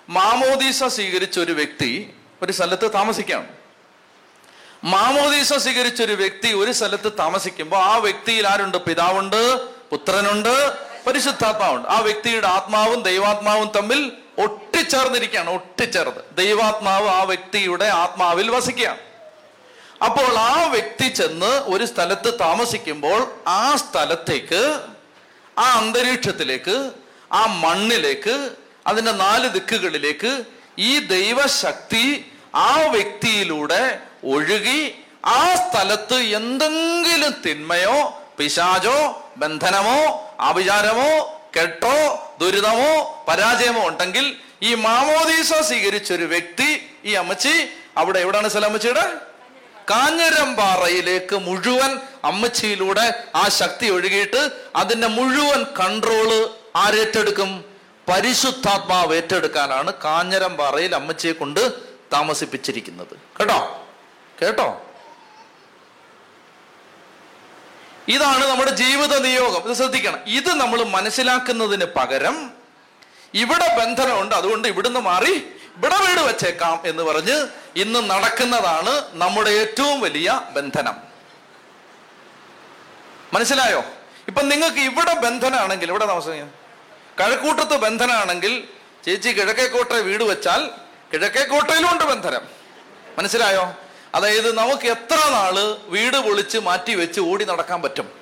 മാമോദീസ സ്വീകരിച്ച ഒരു വ്യക്തി ഒരു സ്ഥലത്ത് താമസിക്കാം. മാമോദീസ സ്വീകരിച്ച ഒരു വ്യക്തി ഒരു സ്ഥലത്ത് താമസിക്കുമ്പോൾ ആ വ്യക്തിയിൽ ആരുണ്ട്? പിതാവുണ്ട് പുത്രനുണ്ട് പരിശുദ്ധാത്മാവുണ്ട്. ആ വ്യക്തിയുടെ ആത്മാവും ദൈവാത്മാവും തമ്മിൽ ഒട്ടിച്ചേർന്നിരിക്കുകയാണ് ഒട്ടിച്ചേർന്ന്. ദൈവാത്മാവ് ആ വ്യക്തിയുടെ ആത്മാവിൽ വസിക്കുകയാണ്. അപ്പോൾ ആ വ്യക്തി ചെന്ന് ഒരു സ്ഥലത്ത് താമസിക്കുമ്പോൾ ആ സ്ഥലത്തേക്ക് ആ അന്തരീക്ഷത്തിലേക്ക് ആ മണ്ണിലേക്ക് അതിന്റെ നാല് ദിക്കുകളിലേക്ക് ഈ ദൈവശക്തി ആ വ്യക്തിയിലൂടെ ഒഴുകി ആ സ്ഥലത്ത് എന്തെങ്കിലും തിന്മയോ പിശാചോ ബന്ധനമോ ആഭിചാരമോ കെട്ടോ ദുരിതമോ പരാജയമോ ഉണ്ടെങ്കിൽ ഈ മാമോദീസ സ്വീകരിച്ച ഒരു വ്യക്തി ഈ അമ്മച്ചി അവിടെ എവിടെയാണ് സ്ഥലം അമ്മച്ചിയുടെ? കാഞ്ഞിരമ്പാറയിലേക്ക് മുഴുവൻ അമ്മച്ചിയിലൂടെ ആ ശക്തി ഒഴുകിയിട്ട് അതിന്റെ മുഴുവൻ കൺട്രോൾ ആരേറ്റെടുക്കും പരിശുദ്ധാത്മാവ് ഏറ്റെടുക്കാനാണ് കാഞ്ഞരം പാറയിൽ അമ്മച്ചിയെ കൊണ്ട് താമസിപ്പിച്ചിരിക്കുന്നത്. കേട്ടോ? കേട്ടോ? ഇതാണ് നമ്മുടെ ജീവിത നിയോഗം. ഇത് ശ്രദ്ധിക്കണം. ഇത് നമ്മൾ മനസ്സിലാക്കുന്നതിന് പകരം ഇവിടെ ബന്ധനമുണ്ട്. അതുകൊണ്ട് ഇവിടുന്ന് മാറി ഇവിടെ വീട് വെച്ചേക്കാം എന്ന് പറഞ്ഞ് ഇന്ന് നടക്കുന്നതാണ് നമ്മുടെ ഏറ്റവും വലിയ ബന്ധനം. മനസ്സിലായോ? ഇപ്പൊ നിങ്ങൾക്ക് ഇവിടെ ബന്ധനാണെങ്കിൽ ഇവിടെ താമസിക്കുക കഴക്കൂട്ടത്ത് ബന്ധനാണെങ്കിൽ ചേച്ചി കിഴക്കേക്കോട്ടെ വീട് വെച്ചാൽ കിഴക്കേക്കോട്ടയിലും ഉണ്ട് ബന്ധനം. മനസ്സിലായോ? അതായത് നമുക്ക് എത്ര നാൾ വീട് പൊളിച്ച് മാറ്റി വെച്ച് ഓടി നടക്കാൻ പറ്റും?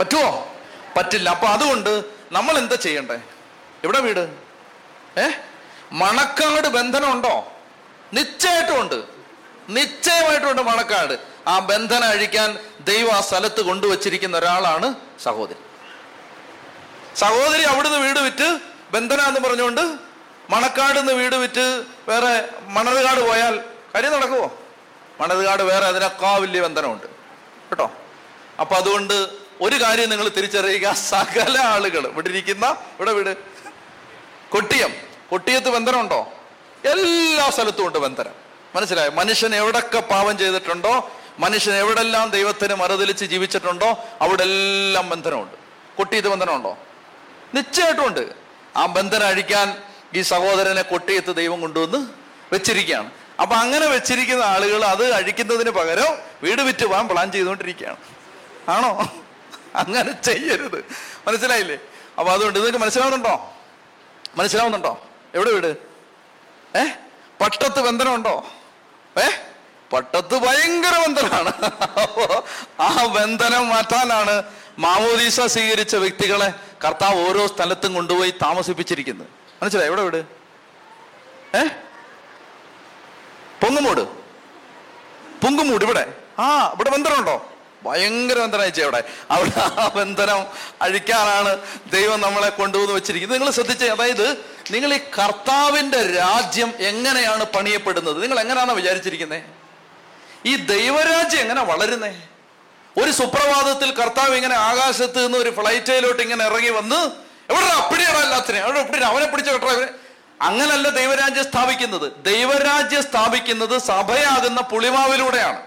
പറ്റുമോ പറ്റില്ല. അപ്പൊ അതുകൊണ്ട് നമ്മൾ എന്താ ചെയ്യണ്ടേ? എവിടെ വീട്? ഏ? മണക്കാട് ബന്ധനം ഉണ്ടോ നിശ്ചയമായിട്ടും ഉണ്ട് നിശ്ചയമായിട്ടുണ്ട് മണക്കാട്. ആ ബന്ധനം അഴിക്കാൻ ദൈവം ആ സ്ഥലത്ത് കൊണ്ടുവച്ചിരിക്കുന്ന ഒരാളാണ് സഹോദരി അവിടുന്ന് വീട് വിറ്റ് ബന്ധന എന്ന് പറഞ്ഞുകൊണ്ട് മണക്കാട് നിന്ന് വീട് വിറ്റ് വേറെ മണർകാട് പോയാൽ കാര്യം നടക്കുമോ മണർകാട് വേറെ അതിനേക്കാ വലിയ ബന്ധനമുണ്ട്. കേട്ടോ? അപ്പൊ അതുകൊണ്ട് ഒരു കാര്യം നിങ്ങൾ തിരിച്ചറിയുക. സകല ആളുകൾ ഇവിടെ ഇരിക്കുന്ന ഇവിടെ വീട്. കൊട്ടിയം. കൊട്ടിയത്ത് ബന്ധനമുണ്ടോ? എല്ലാ സ്ഥലത്തും ഉണ്ട് ബന്ധനം. മനസ്സിലായോ? മനുഷ്യൻ എവിടൊക്കെ പാപം ചെയ്തിട്ടുണ്ടോ? മനുഷ്യൻ എവിടെല്ലാം ദൈവത്തിന് മറുതലിച്ച് ജീവിച്ചിട്ടുണ്ടോ? അവിടെ എല്ലാം ബന്ധനമുണ്ട്. കൊട്ടിയത്ത് ബന്ധനമുണ്ടോ? നിശ്ചയമായിട്ടും ഉണ്ട് ആ ബന്ധനം അഴിക്കാൻ ഈ സഹോദരനെ കൊട്ടിയത്ത് ദൈവം കൊണ്ടുവന്ന് വെച്ചിരിക്കുകയാണ്. അപ്പൊ അങ്ങനെ വെച്ചിരിക്കുന്ന ആളുകൾ അത് അഴിക്കുന്നതിന് പകരം വീട് വിറ്റ് പോകാൻ പ്ലാൻ ചെയ്തുകൊണ്ടിരിക്കുകയാണ്. ആണോ? അങ്ങനെ ചെയ്യരുത്. മനസ്സിലായില്ലേ? അപ്പൊ അതുകൊണ്ട് നിങ്ങൾക്ക് മനസ്സിലാവുന്നുണ്ടോ? മനസ്സിലാവുന്നുണ്ടോ? എവിടെ വീട്? ഏ? പട്ടത്ത് ബന്ധനമുണ്ടോ? ഏ? പട്ടത്ത് ഭയങ്കര ബന്ധനമാണ്. ആ ബന്ധനം മാറ്റാനാണ് മാമോദീസ സ്വീകരിച്ച വ്യക്തികളെ കർത്താവ് ഓരോ സ്ഥലത്തും കൊണ്ടുപോയി താമസിപ്പിച്ചിരിക്കുന്നത് മനസ്സിലായി? എവിടെ വീട്? ഏ? പൊങ്ങുമൂട്. പൊങ്കുമൂട് ഇവിടെ. ആ ഇവിടെ ബന്ധനമുണ്ടോ? ഭയങ്കര ബന്ധനം അയച്ചേ അവിടെ. അവിടെ ആ ബന്ധനം അഴിക്കാനാണ് ദൈവം നമ്മളെ കൊണ്ടുവന്ന് വെച്ചിരിക്കുന്നത്. നിങ്ങൾ ശ്രദ്ധിച്ചേ അതായത് നിങ്ങൾ ഈ കർത്താവിന്റെ രാജ്യം എങ്ങനെയാണ് പണിയപ്പെടുന്നത്? നിങ്ങൾ എങ്ങനെയാണോ വിചാരിച്ചിരിക്കുന്നത് ഈ ദൈവരാജ്യം എങ്ങനെ വളരുന്നേ? ഒരു സുപ്രഭാതത്തിൽ കർത്താവ് ഇങ്ങനെ ആകാശത്ത് നിന്ന് ഒരു ഫ്ലൈറ്റിലോട്ട് ഇങ്ങനെ ഇറങ്ങി വന്ന് എവിടെ അപ്പിടിയാണ് എല്ലാത്തിനെ. അവിടെ എപ്പിടി അവനെ പിടിച്ച കെട്ടോ ഇവനെ. അങ്ങനല്ല ദൈവരാജ്യം സ്ഥാപിക്കുന്നത്. ദൈവരാജ്യം സ്ഥാപിക്കുന്നത് സഭയാകുന്ന പുളിമാവിലൂടെയാണ്.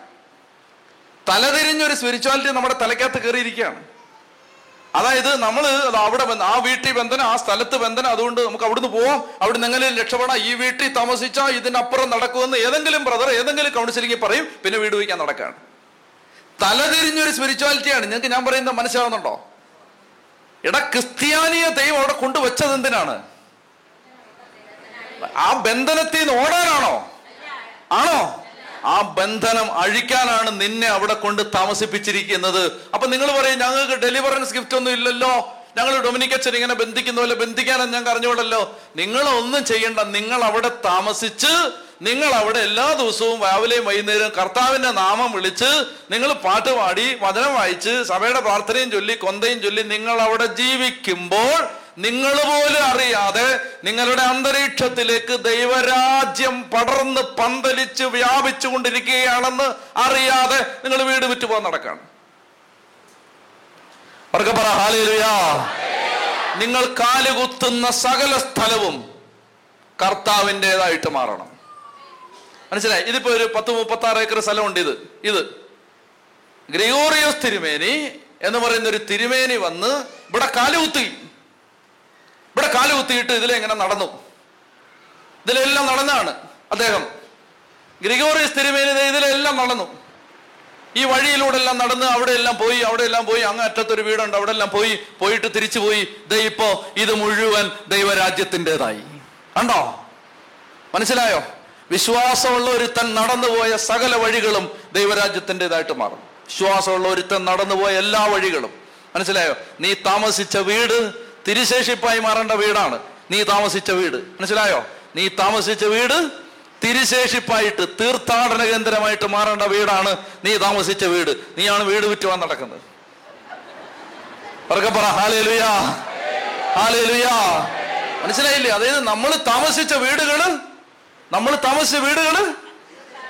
തലതിരിഞ്ഞൊരു സ്പിരിച്വാലിറ്റി നമ്മുടെ തലയ്ക്കകത്ത് കയറിയിരിക്കുകയാണ്. അതായത് നമ്മൾ അവിടെ ആ വീട്ടിൽ ബന്ധനം ആ സ്ഥലത്ത് ബന്ധനം അതുകൊണ്ട് നമുക്ക് അവിടുന്ന് പോവാം. അവിടുന്ന് എങ്ങനെയും രക്ഷപ്പെടാം. ഈ വീട്ടിൽ താമസിച്ചാൽ ഇതിനപ്പുറം നടക്കുമെന്ന് ഏതെങ്കിലും ബ്രദർ ഏതെങ്കിലും കൗൺസിലിംഗ് പറയും. പിന്നെ വീട് വയ്ക്കാൻ നടക്കാണ് തലതിരിഞ്ഞൊരു സ്പിരിച്വാലിറ്റിയാണ് നിങ്ങൾക്ക് ഞാൻ പറയുന്നത് മനസ്സിലാവുന്നുണ്ടോ? ഇട ക്രിസ്ത്യാനിയ ദൈവം അവിടെ കൊണ്ടുവച്ചത് എന്തിനാണ്? ആ ബന്ധനത്തിൽ നിന്ന് ഓടാനാണോ? ആണോ? ആ ബന്ധനം അഴിക്കാനാണ് നിന്നെ അവിടെ കൊണ്ട് താമസിപ്പിച്ചിരിക്കുന്നത്. അപ്പൊ നിങ്ങൾ പറയും ഞങ്ങൾക്ക് ഡെലിവറൻസ് ഗിഫ്റ്റ് ഒന്നും ഇല്ലല്ലോ. ഞങ്ങൾ ഡൊമിനിക്കച്ചൻ ഇങ്ങനെ ബന്ധിക്കുന്ന പോലെ ബന്ധിക്കാനും ഞങ്ങൾക്ക് അറിഞ്ഞുകൂടല്ലോ നിങ്ങൾ ഒന്നും ചെയ്യണ്ട. നിങ്ങൾ അവിടെ താമസിച്ച് നിങ്ങൾ അവിടെ എല്ലാ ദിവസവും രാവിലെയും വൈകുന്നേരം കർത്താവിന്റെ നാമം വിളിച്ച് നിങ്ങൾ പാട്ട് പാടി വചനം വായിച്ച് സഭയുടെ പ്രാർത്ഥനയും ചൊല്ലി കൊന്തയും ചൊല്ലി നിങ്ങൾ അവിടെ ജീവിക്കുമ്പോൾ നിങ്ങൾ പോലും അറിയാതെ നിങ്ങളുടെ അന്തരീക്ഷത്തിലേക്ക് ദൈവരാജ്യം പടർന്ന് പന്തലിച്ച് വ്യാപിച്ചു കൊണ്ടിരിക്കുകയാണെന്ന് അറിയാതെ നിങ്ങൾ വീട് വിറ്റ് പോകാൻ നടക്കാണ് അവർക്ക് പറ ഹാലേലുയാ. നിങ്ങൾ കാലുകുത്തുന്ന സകല സ്ഥലവും കർത്താവിന്റെതായിട്ട് മാറണം. മനസ്സിലായി? ഇതിപ്പോ ഒരു പത്ത് മുപ്പത്തി ആറ് ഏക്കർ സ്ഥലമുണ്ട് ഇത്. ഇത്. ഗ്രിഗോറിയോസ് തിരുമേനി എന്ന് പറയുന്ന ഒരു തിരുമേനി വന്ന് ഇവിടെ കാലുകുത്തി ഇവിടെ കാലുകുത്തിയിട്ട് ഇതിലെങ്ങനെ നടന്നു. ഇതിലെല്ലാം നടന്നാണ് അദ്ദേഹം. ഗ്രിഗോറിയസ് തിരുമേനി ഇതിലെല്ലാം നടന്നു. ഈ വഴിയിലൂടെ എല്ലാം നടന്ന് അവിടെ എല്ലാം പോയി അവിടെ എല്ലാം പോയി അങ്ങ് അറ്റത്തൊരു വീടുണ്ട് അവിടെ എല്ലാം പോയി പോയിട്ട് തിരിച്ചു പോയി. ദേ ഇപ്പോ ഇത് മുഴുവൻ ദൈവരാജ്യത്തിന്റെതായി. കണ്ടോ? മനസ്സിലായോ? വിശ്വാസമുള്ള ഒരുത്തൻ നടന്നുപോയ സകല വഴികളും ദൈവരാജ്യത്തിന്റെതായിട്ട് മാറും. വിശ്വാസമുള്ള ഒരുത്തൻ നടന്നുപോയ എല്ലാ വഴികളും. മനസ്സിലായോ? നീ താമസിച്ച വീട് തിരുശേഷിപ്പായി മാറേണ്ട വീടാണ്. നീ താമസിച്ച വീട്. മനസ്സിലായോ? നീ താമസിച്ച വീട് തിരുശേഷിപ്പായിട്ട് തീർത്ഥാടന കേന്ദ്രമായിട്ട് മാറേണ്ട വീടാണ് നീ താമസിച്ച വീട്. നീയാണ് വീട് വിറ്റുവാൻ നടക്കുന്നത്. പറക്കെ പറ ഹാലേലുയാ ഹാലേലുയാ. മനസ്സിലായില്ലേ? അതായത് നമ്മൾ താമസിച്ച വീടുകൾ നമ്മൾ താമസിച്ച വീടുകൾ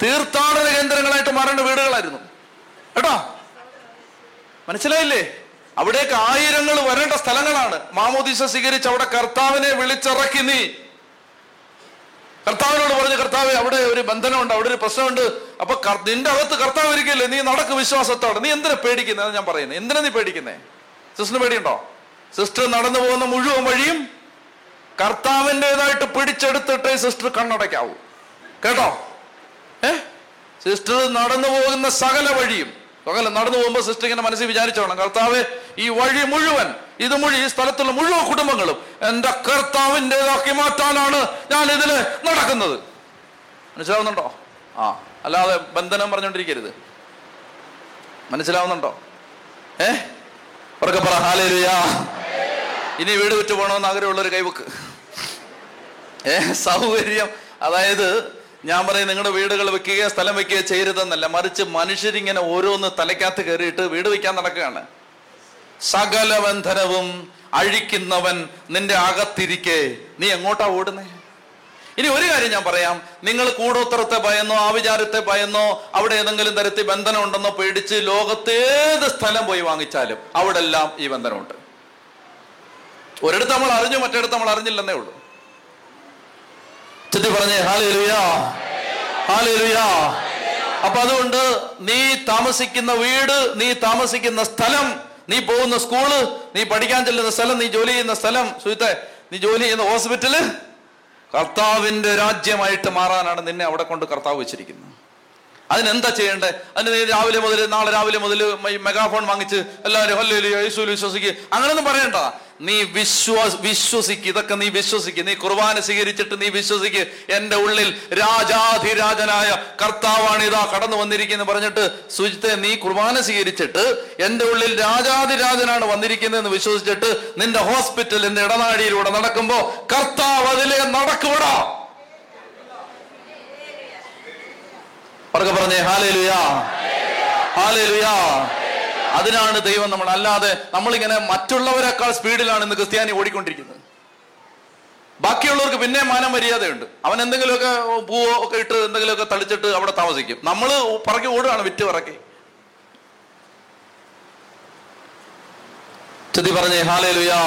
തീർത്ഥാടന കേന്ദ്രങ്ങളായിട്ട് മാറേണ്ട വീടുകളായിരുന്നു. കേട്ടോ? മനസ്സിലായില്ലേ? അവിടേക്ക് ആയിരങ്ങൾ വരേണ്ട സ്ഥലങ്ങളാണ്. മാമോദീസ സ്വീകരിച്ച് അവിടെ കർത്താവിനെ വിളിച്ചിറക്കി നീ. കർത്താവിനോട് പറഞ്ഞു കർത്താവ് അവിടെ ഒരു ബന്ധനമുണ്ട് അവിടെ ഒരു പ്രശ്നമുണ്ട്. അപ്പൊ നിന്റെ അകത്ത് കർത്താവ് ഇരിക്കില്ലേ? നീ നടക്ക് വിശ്വാസത്തോടെ. നീ എന്തിനാ പേടിക്കുന്നത് ഞാൻ പറയുന്നത് എന്തിനാ നീ പേടിക്കുന്നേ? സിസ്റ്റർ പേടിയുണ്ടോ? സിസ്റ്റർ നടന്നു പോകുന്ന മുഴുവൻ വഴിയും കർത്താവിന്റെതായിട്ട് പിടിച്ചെടുത്തിട്ടേ സിസ്റ്റർ കണ്ണടയ്ക്കാവൂ. കേട്ടോ? ഏ? സിസ്റ്റർ നടന്നു പോകുന്ന സകല വഴിയും സകല നടന്നു പോകുമ്പോൾ സിസ്റ്റർ ഇങ്ങനെ മനസ്സിൽ വിചാരിച്ചോണം കർത്താവ് ഈ വഴി മുഴുവൻ ഇത് മുഴുവൻ ഈ സ്ഥലത്തുള്ള മുഴുവൻ കുടുംബങ്ങളും എന്റെ കർത്താവിന്റെതാക്കി മാറ്റാനാണ് ഞാൻ ഇതിൽ നടക്കുന്നത്. മനസ്സിലാവുന്നുണ്ടോ? ആ അല്ലാതെ ബന്ധനം പറഞ്ഞുകൊണ്ടിരിക്കരുത്. മനസ്സിലാവുന്നുണ്ടോ? ഏ? ഉറക്കെ പറ ഹാലേലുയാ. ഇനി വീട് വിറ്റ് പോകണമെന്ന് ആഗ്രഹമുള്ളൊരു കൈവക്ക് സൗകര്യം. അതായത് ഞാൻ പറയും നിങ്ങളുടെ വീടുകൾ വെക്കുകയോ സ്ഥലം വെക്കുകയോ ചെയ്യരുതെന്നല്ല. മറിച്ച് മനുഷ്യരിങ്ങനെ ഓരോന്ന് തലയ്ക്കകത്ത് കയറിയിട്ട് വീട് വെക്കാൻ നടക്കുകയാണ്. സകല ബന്ധനവും അഴിക്കുന്നവൻ നിന്റെ അകത്തിരിക്കെ. നീ എങ്ങോട്ടാ ഓടുന്നേ? ഇനി ഒരു കാര്യം ഞാൻ പറയാം. നിങ്ങൾ കൂടോത്തരത്തെ ഭയന്നോ ആവിചാരത്തെ ഭയന്നോ അവിടെ ഏതെങ്കിലും തരത്തിൽ ബന്ധനം ഉണ്ടെന്നോ പേടിച്ച് ലോകത്തേത് സ്ഥലം പോയി വാങ്ങിച്ചാലും അവിടെല്ലാം ഈ ബന്ധനമുണ്ട്. ഒരിടത്ത് നമ്മൾ അറിഞ്ഞു മറ്റിടത്ത് നമ്മൾ അറിഞ്ഞില്ലെന്നേ ഉള്ളൂ. ചെത്തി പറഞ്ഞേ ഹാലേലുയാ ഹാലേലുയാ. അപ്പൊ അതുകൊണ്ട് നീ താമസിക്കുന്ന വീട് നീ താമസിക്കുന്ന സ്ഥലം നീ പോകുന്ന സ്കൂൾ നീ പഠിക്കാൻ ചെല്ലുന്ന സ്ഥലം നീ ജോലി ചെയ്യുന്ന സ്ഥലം സുഹൃത്തെ നീ ജോലി ചെയ്യുന്ന ഹോസ്പിറ്റൽ കർത്താവിന്റെ രാജ്യമായിട്ട് മാറാനാണ് നിന്നെ അവിടെ കൊണ്ട് കർത്താവ് വെച്ചിരിക്കുന്നത്. അതിനെന്താ ചെയ്യേണ്ടത് അതിന് രാവിലെ മുതൽ നാളെ രാവിലെ മുതൽ മെഗാഫോൺ വാങ്ങിച്ച് എല്ലാവരും ഹല്ലേലൂയ യേശുവിൽ വിശ്വസിക്കുക അങ്ങനെയൊന്നും പറയണ്ട. നീ വിശ്വാസ വിശ്വസിക്ക്. ഇതൊക്കെ നീ വിശ്വസിക്ക്. നീ കുർബാന സ്വീകരിച്ചിട്ട് നീ വിശ്വസിക്ക്. എന്റെ ഉള്ളിൽ രാജാധിരാജനായ കർത്താവാണ് ഇതാ കടന്നു വന്നിരിക്കുന്നു പറഞ്ഞിട്ട് സുജിത്തെ നീ കുർബാന സ്വീകരിച്ചിട്ട് എന്റെ ഉള്ളിൽ രാജാധിരാജനാണ് വന്നിരിക്കുന്നതെന്ന് വിശ്വസിച്ചിട്ട് നിന്റെ ഹോസ്പിറ്റലിന്റെ ഇടനാഴിയിലൂടെ നടക്കുമ്പോ കർത്താവ് അതിലെ നടക്കുവിടാ. അവർക്ക് പറഞ്ഞേ ഹാലേലുയാ. ഹാലേലുയാ. അതിനാണ് ദൈവം നമ്മൾ. അല്ലാതെ നമ്മളിങ്ങനെ മറ്റുള്ളവരെക്കാൾ സ്പീഡിലാണ് ഇന്ന് ക്രിസ്ത്യാനി ഓടിക്കൊണ്ടിരിക്കുന്നത്. ബാക്കിയുള്ളവർക്ക് പിന്നെ മാനം മര്യാദയുണ്ട്. അവൻ എന്തെങ്കിലുമൊക്കെ പൂവോ ഒക്കെ ഇട്ട് എന്തെങ്കിലുമൊക്കെ തളിച്ചിട്ട് അവിടെ താമസിക്കും. നമ്മൾ പറക്കി ഓടുകയാണ് വിറ്റ് പറക്കി. ചുതി പറഞ്ഞേ ഹാലേലുയാ.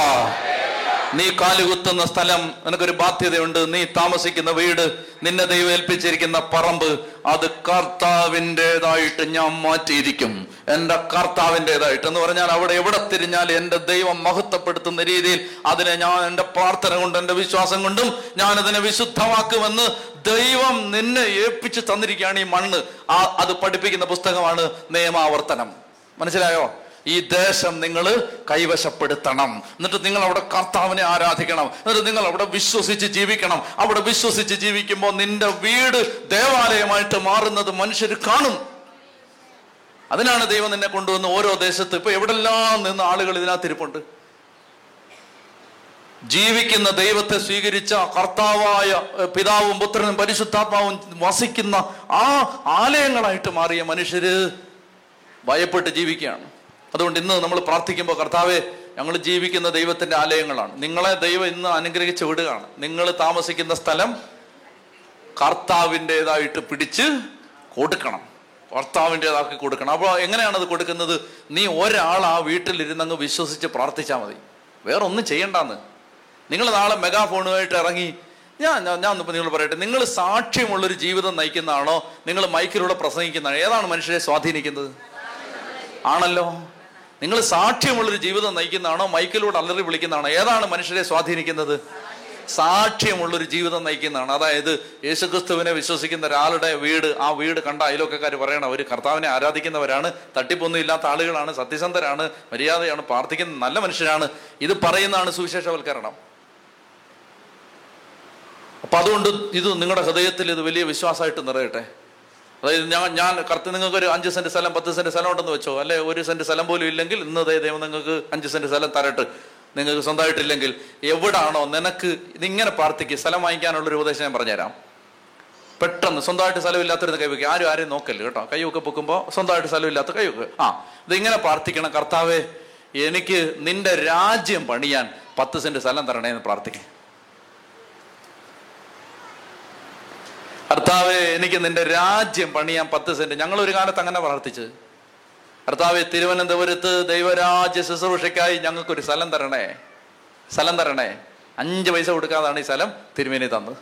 നീ കാലുകുത്തുന്ന സ്ഥലം നിനക്കൊരു ബാധ്യതയുണ്ട്. നീ താമസിക്കുന്ന വീട് നിന്നെ ദൈവം ഏൽപ്പിച്ചിരിക്കുന്ന പറമ്പ് അത് കർത്താവിന്റെതായിട്ട് ഞാൻ മാറ്റിയിരിക്കും. എന്റെ കർത്താവിന്റെതായിട്ട് എന്ന് പറഞ്ഞാൽ അവിടെ എവിടെ തിരിഞ്ഞാൽ എന്റെ ദൈവം മഹത്വപ്പെടുത്തുന്ന രീതിയിൽ അതിനെ ഞാൻ എന്റെ പ്രാർത്ഥന കൊണ്ടും എന്റെ വിശ്വാസം കൊണ്ടും ഞാൻ അതിനെ വിശുദ്ധമാക്കുമെന്ന് ദൈവം നിന്നെ ഏൽപ്പിച്ചു തന്നിരിക്കുകയാണ് ഈ മണ്ണ്. ആ അത് പഠിപ്പിക്കുന്ന പുസ്തകമാണ് നിയമാവർത്തനം. മനസ്സിലായോ? ഈ ദേശം നിങ്ങൾ കൈവശപ്പെടുത്തണം. എന്നിട്ട് നിങ്ങൾ അവിടെ കർത്താവിനെ ആരാധിക്കണം. എന്നിട്ട് നിങ്ങൾ അവിടെ വിശ്വസിച്ച് ജീവിക്കണം. അവിടെ വിശ്വസിച്ച് ജീവിക്കുമ്പോൾ നിന്റെ വീട് ദേവാലയമായിട്ട് മാറുന്നത് മനുഷ്യർ കാണും. അതിനാണ് ദൈവം നിന്നെ കൊണ്ടുവന്ന് ഓരോ ദേശത്ത് ഇപ്പൊ എവിടെല്ലാം നിന്ന് ആളുകൾ ഇതിനകത്ത് ഇരിപ്പുണ്ട്. ജീവിക്കുന്ന ദൈവത്തെ സ്വീകരിച്ച കർത്താവായ പിതാവും പുത്രനും പരിശുദ്ധാത്മാവും വസിക്കുന്ന ആ ആലയങ്ങളായിട്ട് മാറിയ മനുഷ്യര് ഭയപ്പെട്ട് ജീവിക്കുകയാണ്. അതുകൊണ്ട് ഇന്ന് നമ്മൾ പ്രാർത്ഥിക്കുമ്പോൾ കർത്താവെ ഞങ്ങൾ ജീവിക്കുന്ന ദൈവത്തിന്റെ ആലയങ്ങളാണ്. നിങ്ങളെ ദൈവം ഇന്ന് അനുഗ്രഹിച്ച് വിടുകയാണ്. നിങ്ങൾ താമസിക്കുന്ന സ്ഥലം കർത്താവിന്റെതായിട്ട് പിടിച്ച് കൊടുക്കണം. കർത്താവിന്റെതാക്കി കൊടുക്കണം. അപ്പോൾ എങ്ങനെയാണ് അത് കൊടുക്കുന്നത്? നീ ഒരാൾ ആ വീട്ടിലിരുന്നങ്ങ് വിശ്വസിച്ച് പ്രാർത്ഥിച്ചാൽ മതി. വേറെ ഒന്നും ചെയ്യണ്ടെന്ന്. നിങ്ങൾ നാളെ മെഗാഫോണുമായിട്ട് ഇറങ്ങി ഞാൻ ഞാൻ നിങ്ങൾ പറയട്ടെ നിങ്ങൾ സാക്ഷ്യമുള്ളൊരു ജീവിതം നയിക്കുന്നതാണോ? നിങ്ങൾ മൈക്കിലൂടെ പ്രസംഗിക്കുന്നതാണോ? ഏതാണ് മനുഷ്യരെ സ്വാധീനിക്കുന്നത്? ആണല്ലോ. നിങ്ങൾ സാക്ഷ്യമുള്ളൊരു ജീവിതം നയിക്കുന്നതാണോ? മൈക്കിലൂടെ അലറി വിളിക്കുന്നതാണോ? ഏതാണ് മനുഷ്യരെ സ്വാധീനിക്കുന്നത്? സാക്ഷ്യമുള്ളൊരു ജീവിതം നയിക്കുന്നതാണ്. അതായത് യേശുക്രിസ്തുവിനെ വിശ്വസിക്കുന്ന ഒരാളുടെ വീട് ആ വീട് കണ്ട അയലൊക്കെക്കാർ പറയണം അവർ കർത്താവിനെ ആരാധിക്കുന്നവരാണ്. തട്ടിപ്പൊന്നും ഇല്ലാത്ത ആളുകളാണ് സത്യസന്ധരാണ് മര്യാദയാണ് പ്രാർത്ഥിക്കുന്ന നല്ല മനുഷ്യരാണ്. ഇത് പറയുന്നതാണ് സുവിശേഷവൽക്കരണം. അപ്പൊ അതുകൊണ്ട് ഇത് നിങ്ങളുടെ ഹൃദയത്തിൽ ഇത് വലിയ വിശ്വാസമായിട്ട് നിറയട്ടെ. അതായത് ഞാൻ ഞാൻ കറക്റ്റ് നിങ്ങൾക്ക് ഒരു അഞ്ച് സെന്റ് സ്ഥലം പത്ത് സെന്റ് സ്ഥലം ഉണ്ടെന്ന് വെച്ചോ? അല്ലെ? ഒരു സെന്റ് സ്ഥലം പോലും ഇല്ലെങ്കിൽ ഇന്ന് ദൈവം നിങ്ങൾക്ക് അഞ്ച് സെന്റ് സ്ഥലം തരട്ട്. നിങ്ങൾക്ക് സ്വന്തമായിട്ടില്ലെങ്കിൽ എവിടാണോ നിനക്ക് ഇതിങ്ങനെ പ്രാർത്ഥിക്കുക സ്ഥലം വാങ്ങിക്കാനുള്ള ഒരു ഉപദേശം ഞാൻ പറഞ്ഞുതരാം. പെട്ടെന്ന് സ്വന്തമായിട്ട് സ്ഥലമില്ലാത്തവരുന്ന് കൈവയ്ക്കുക ആരും ആരെയും നോക്കല്ല കേട്ടോ? കൈയൊക്കെ പൊക്കുമ്പോൾ സ്വന്തമായിട്ട് സ്ഥലമില്ലാത്ത കൈവയ്ക്കുക ആ ഇതിങ്ങനെ പ്രാർത്ഥിക്കണം. കർത്താവേ എനിക്ക് നിന്റെ രാജ്യം പണിയാൻ പത്ത് സെന്റ് സ്ഥലം തരണേ എന്ന് പ്രാർത്ഥിക്കും. കർത്താവെ എനിക്ക് നിന്റെ രാജ്യം പണിയാൻ പത്ത് സെന്റ്. ഞങ്ങൾ ഒരു കാലത്ത് അങ്ങനെ പ്രാർത്ഥിച്ചത് കർത്താവെ തിരുവനന്തപുരത്ത് ദൈവരാജ്യ ശുശ്രൂഷയ്ക്കായി ഞങ്ങൾക്കൊരു സ്ഥലം തരണേ. സ്ഥലം തരണേ. അഞ്ച് പൈസ കൊടുക്കാതാണ് ഈ സ്ഥലം തിരുമേനി തന്നത്.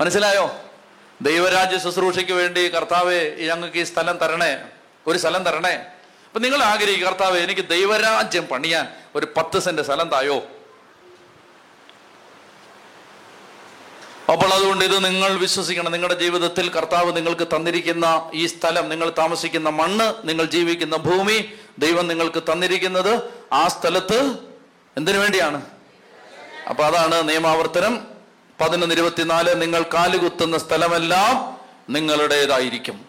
മനസ്സിലായോ? ദൈവരാജ്യ ശുശ്രൂഷയ്ക്ക് വേണ്ടി കർത്താവെ ഞങ്ങൾക്ക് ഈ സ്ഥലം തരണേ. ഒരു സ്ഥലം തരണേ. അപ്പൊ നിങ്ങൾ ആഗ്രഹിക്കും കർത്താവ് എനിക്ക് ദൈവരാജ്യം പണിയാൻ ഒരു പത്ത് സെന്റ് സ്ഥലം തായോ? അപ്പോൾ അതുകൊണ്ട് ഇത് നിങ്ങൾ വിശ്വസിക്കണം. നിങ്ങളുടെ ജീവിതത്തിൽ കർത്താവ് നിങ്ങൾക്ക് തന്നിരിക്കുന്ന ഈ സ്ഥലം നിങ്ങൾ താമസിക്കുന്ന മണ്ണ് നിങ്ങൾ ജീവിക്കുന്ന ഭൂമി ദൈവം നിങ്ങൾക്ക് തന്നിരിക്കുന്നത് ആ സ്ഥലത്ത് എന്തിനു വേണ്ടിയാണ്? അപ്പൊ അതാണ് നിയമാവർത്തനം. പതിനൊന്ന് ഇരുപത്തിനാല് നിങ്ങൾ കാലുകുത്തുന്ന സ്ഥലമെല്ലാം നിങ്ങളുടേതായിരിക്കും.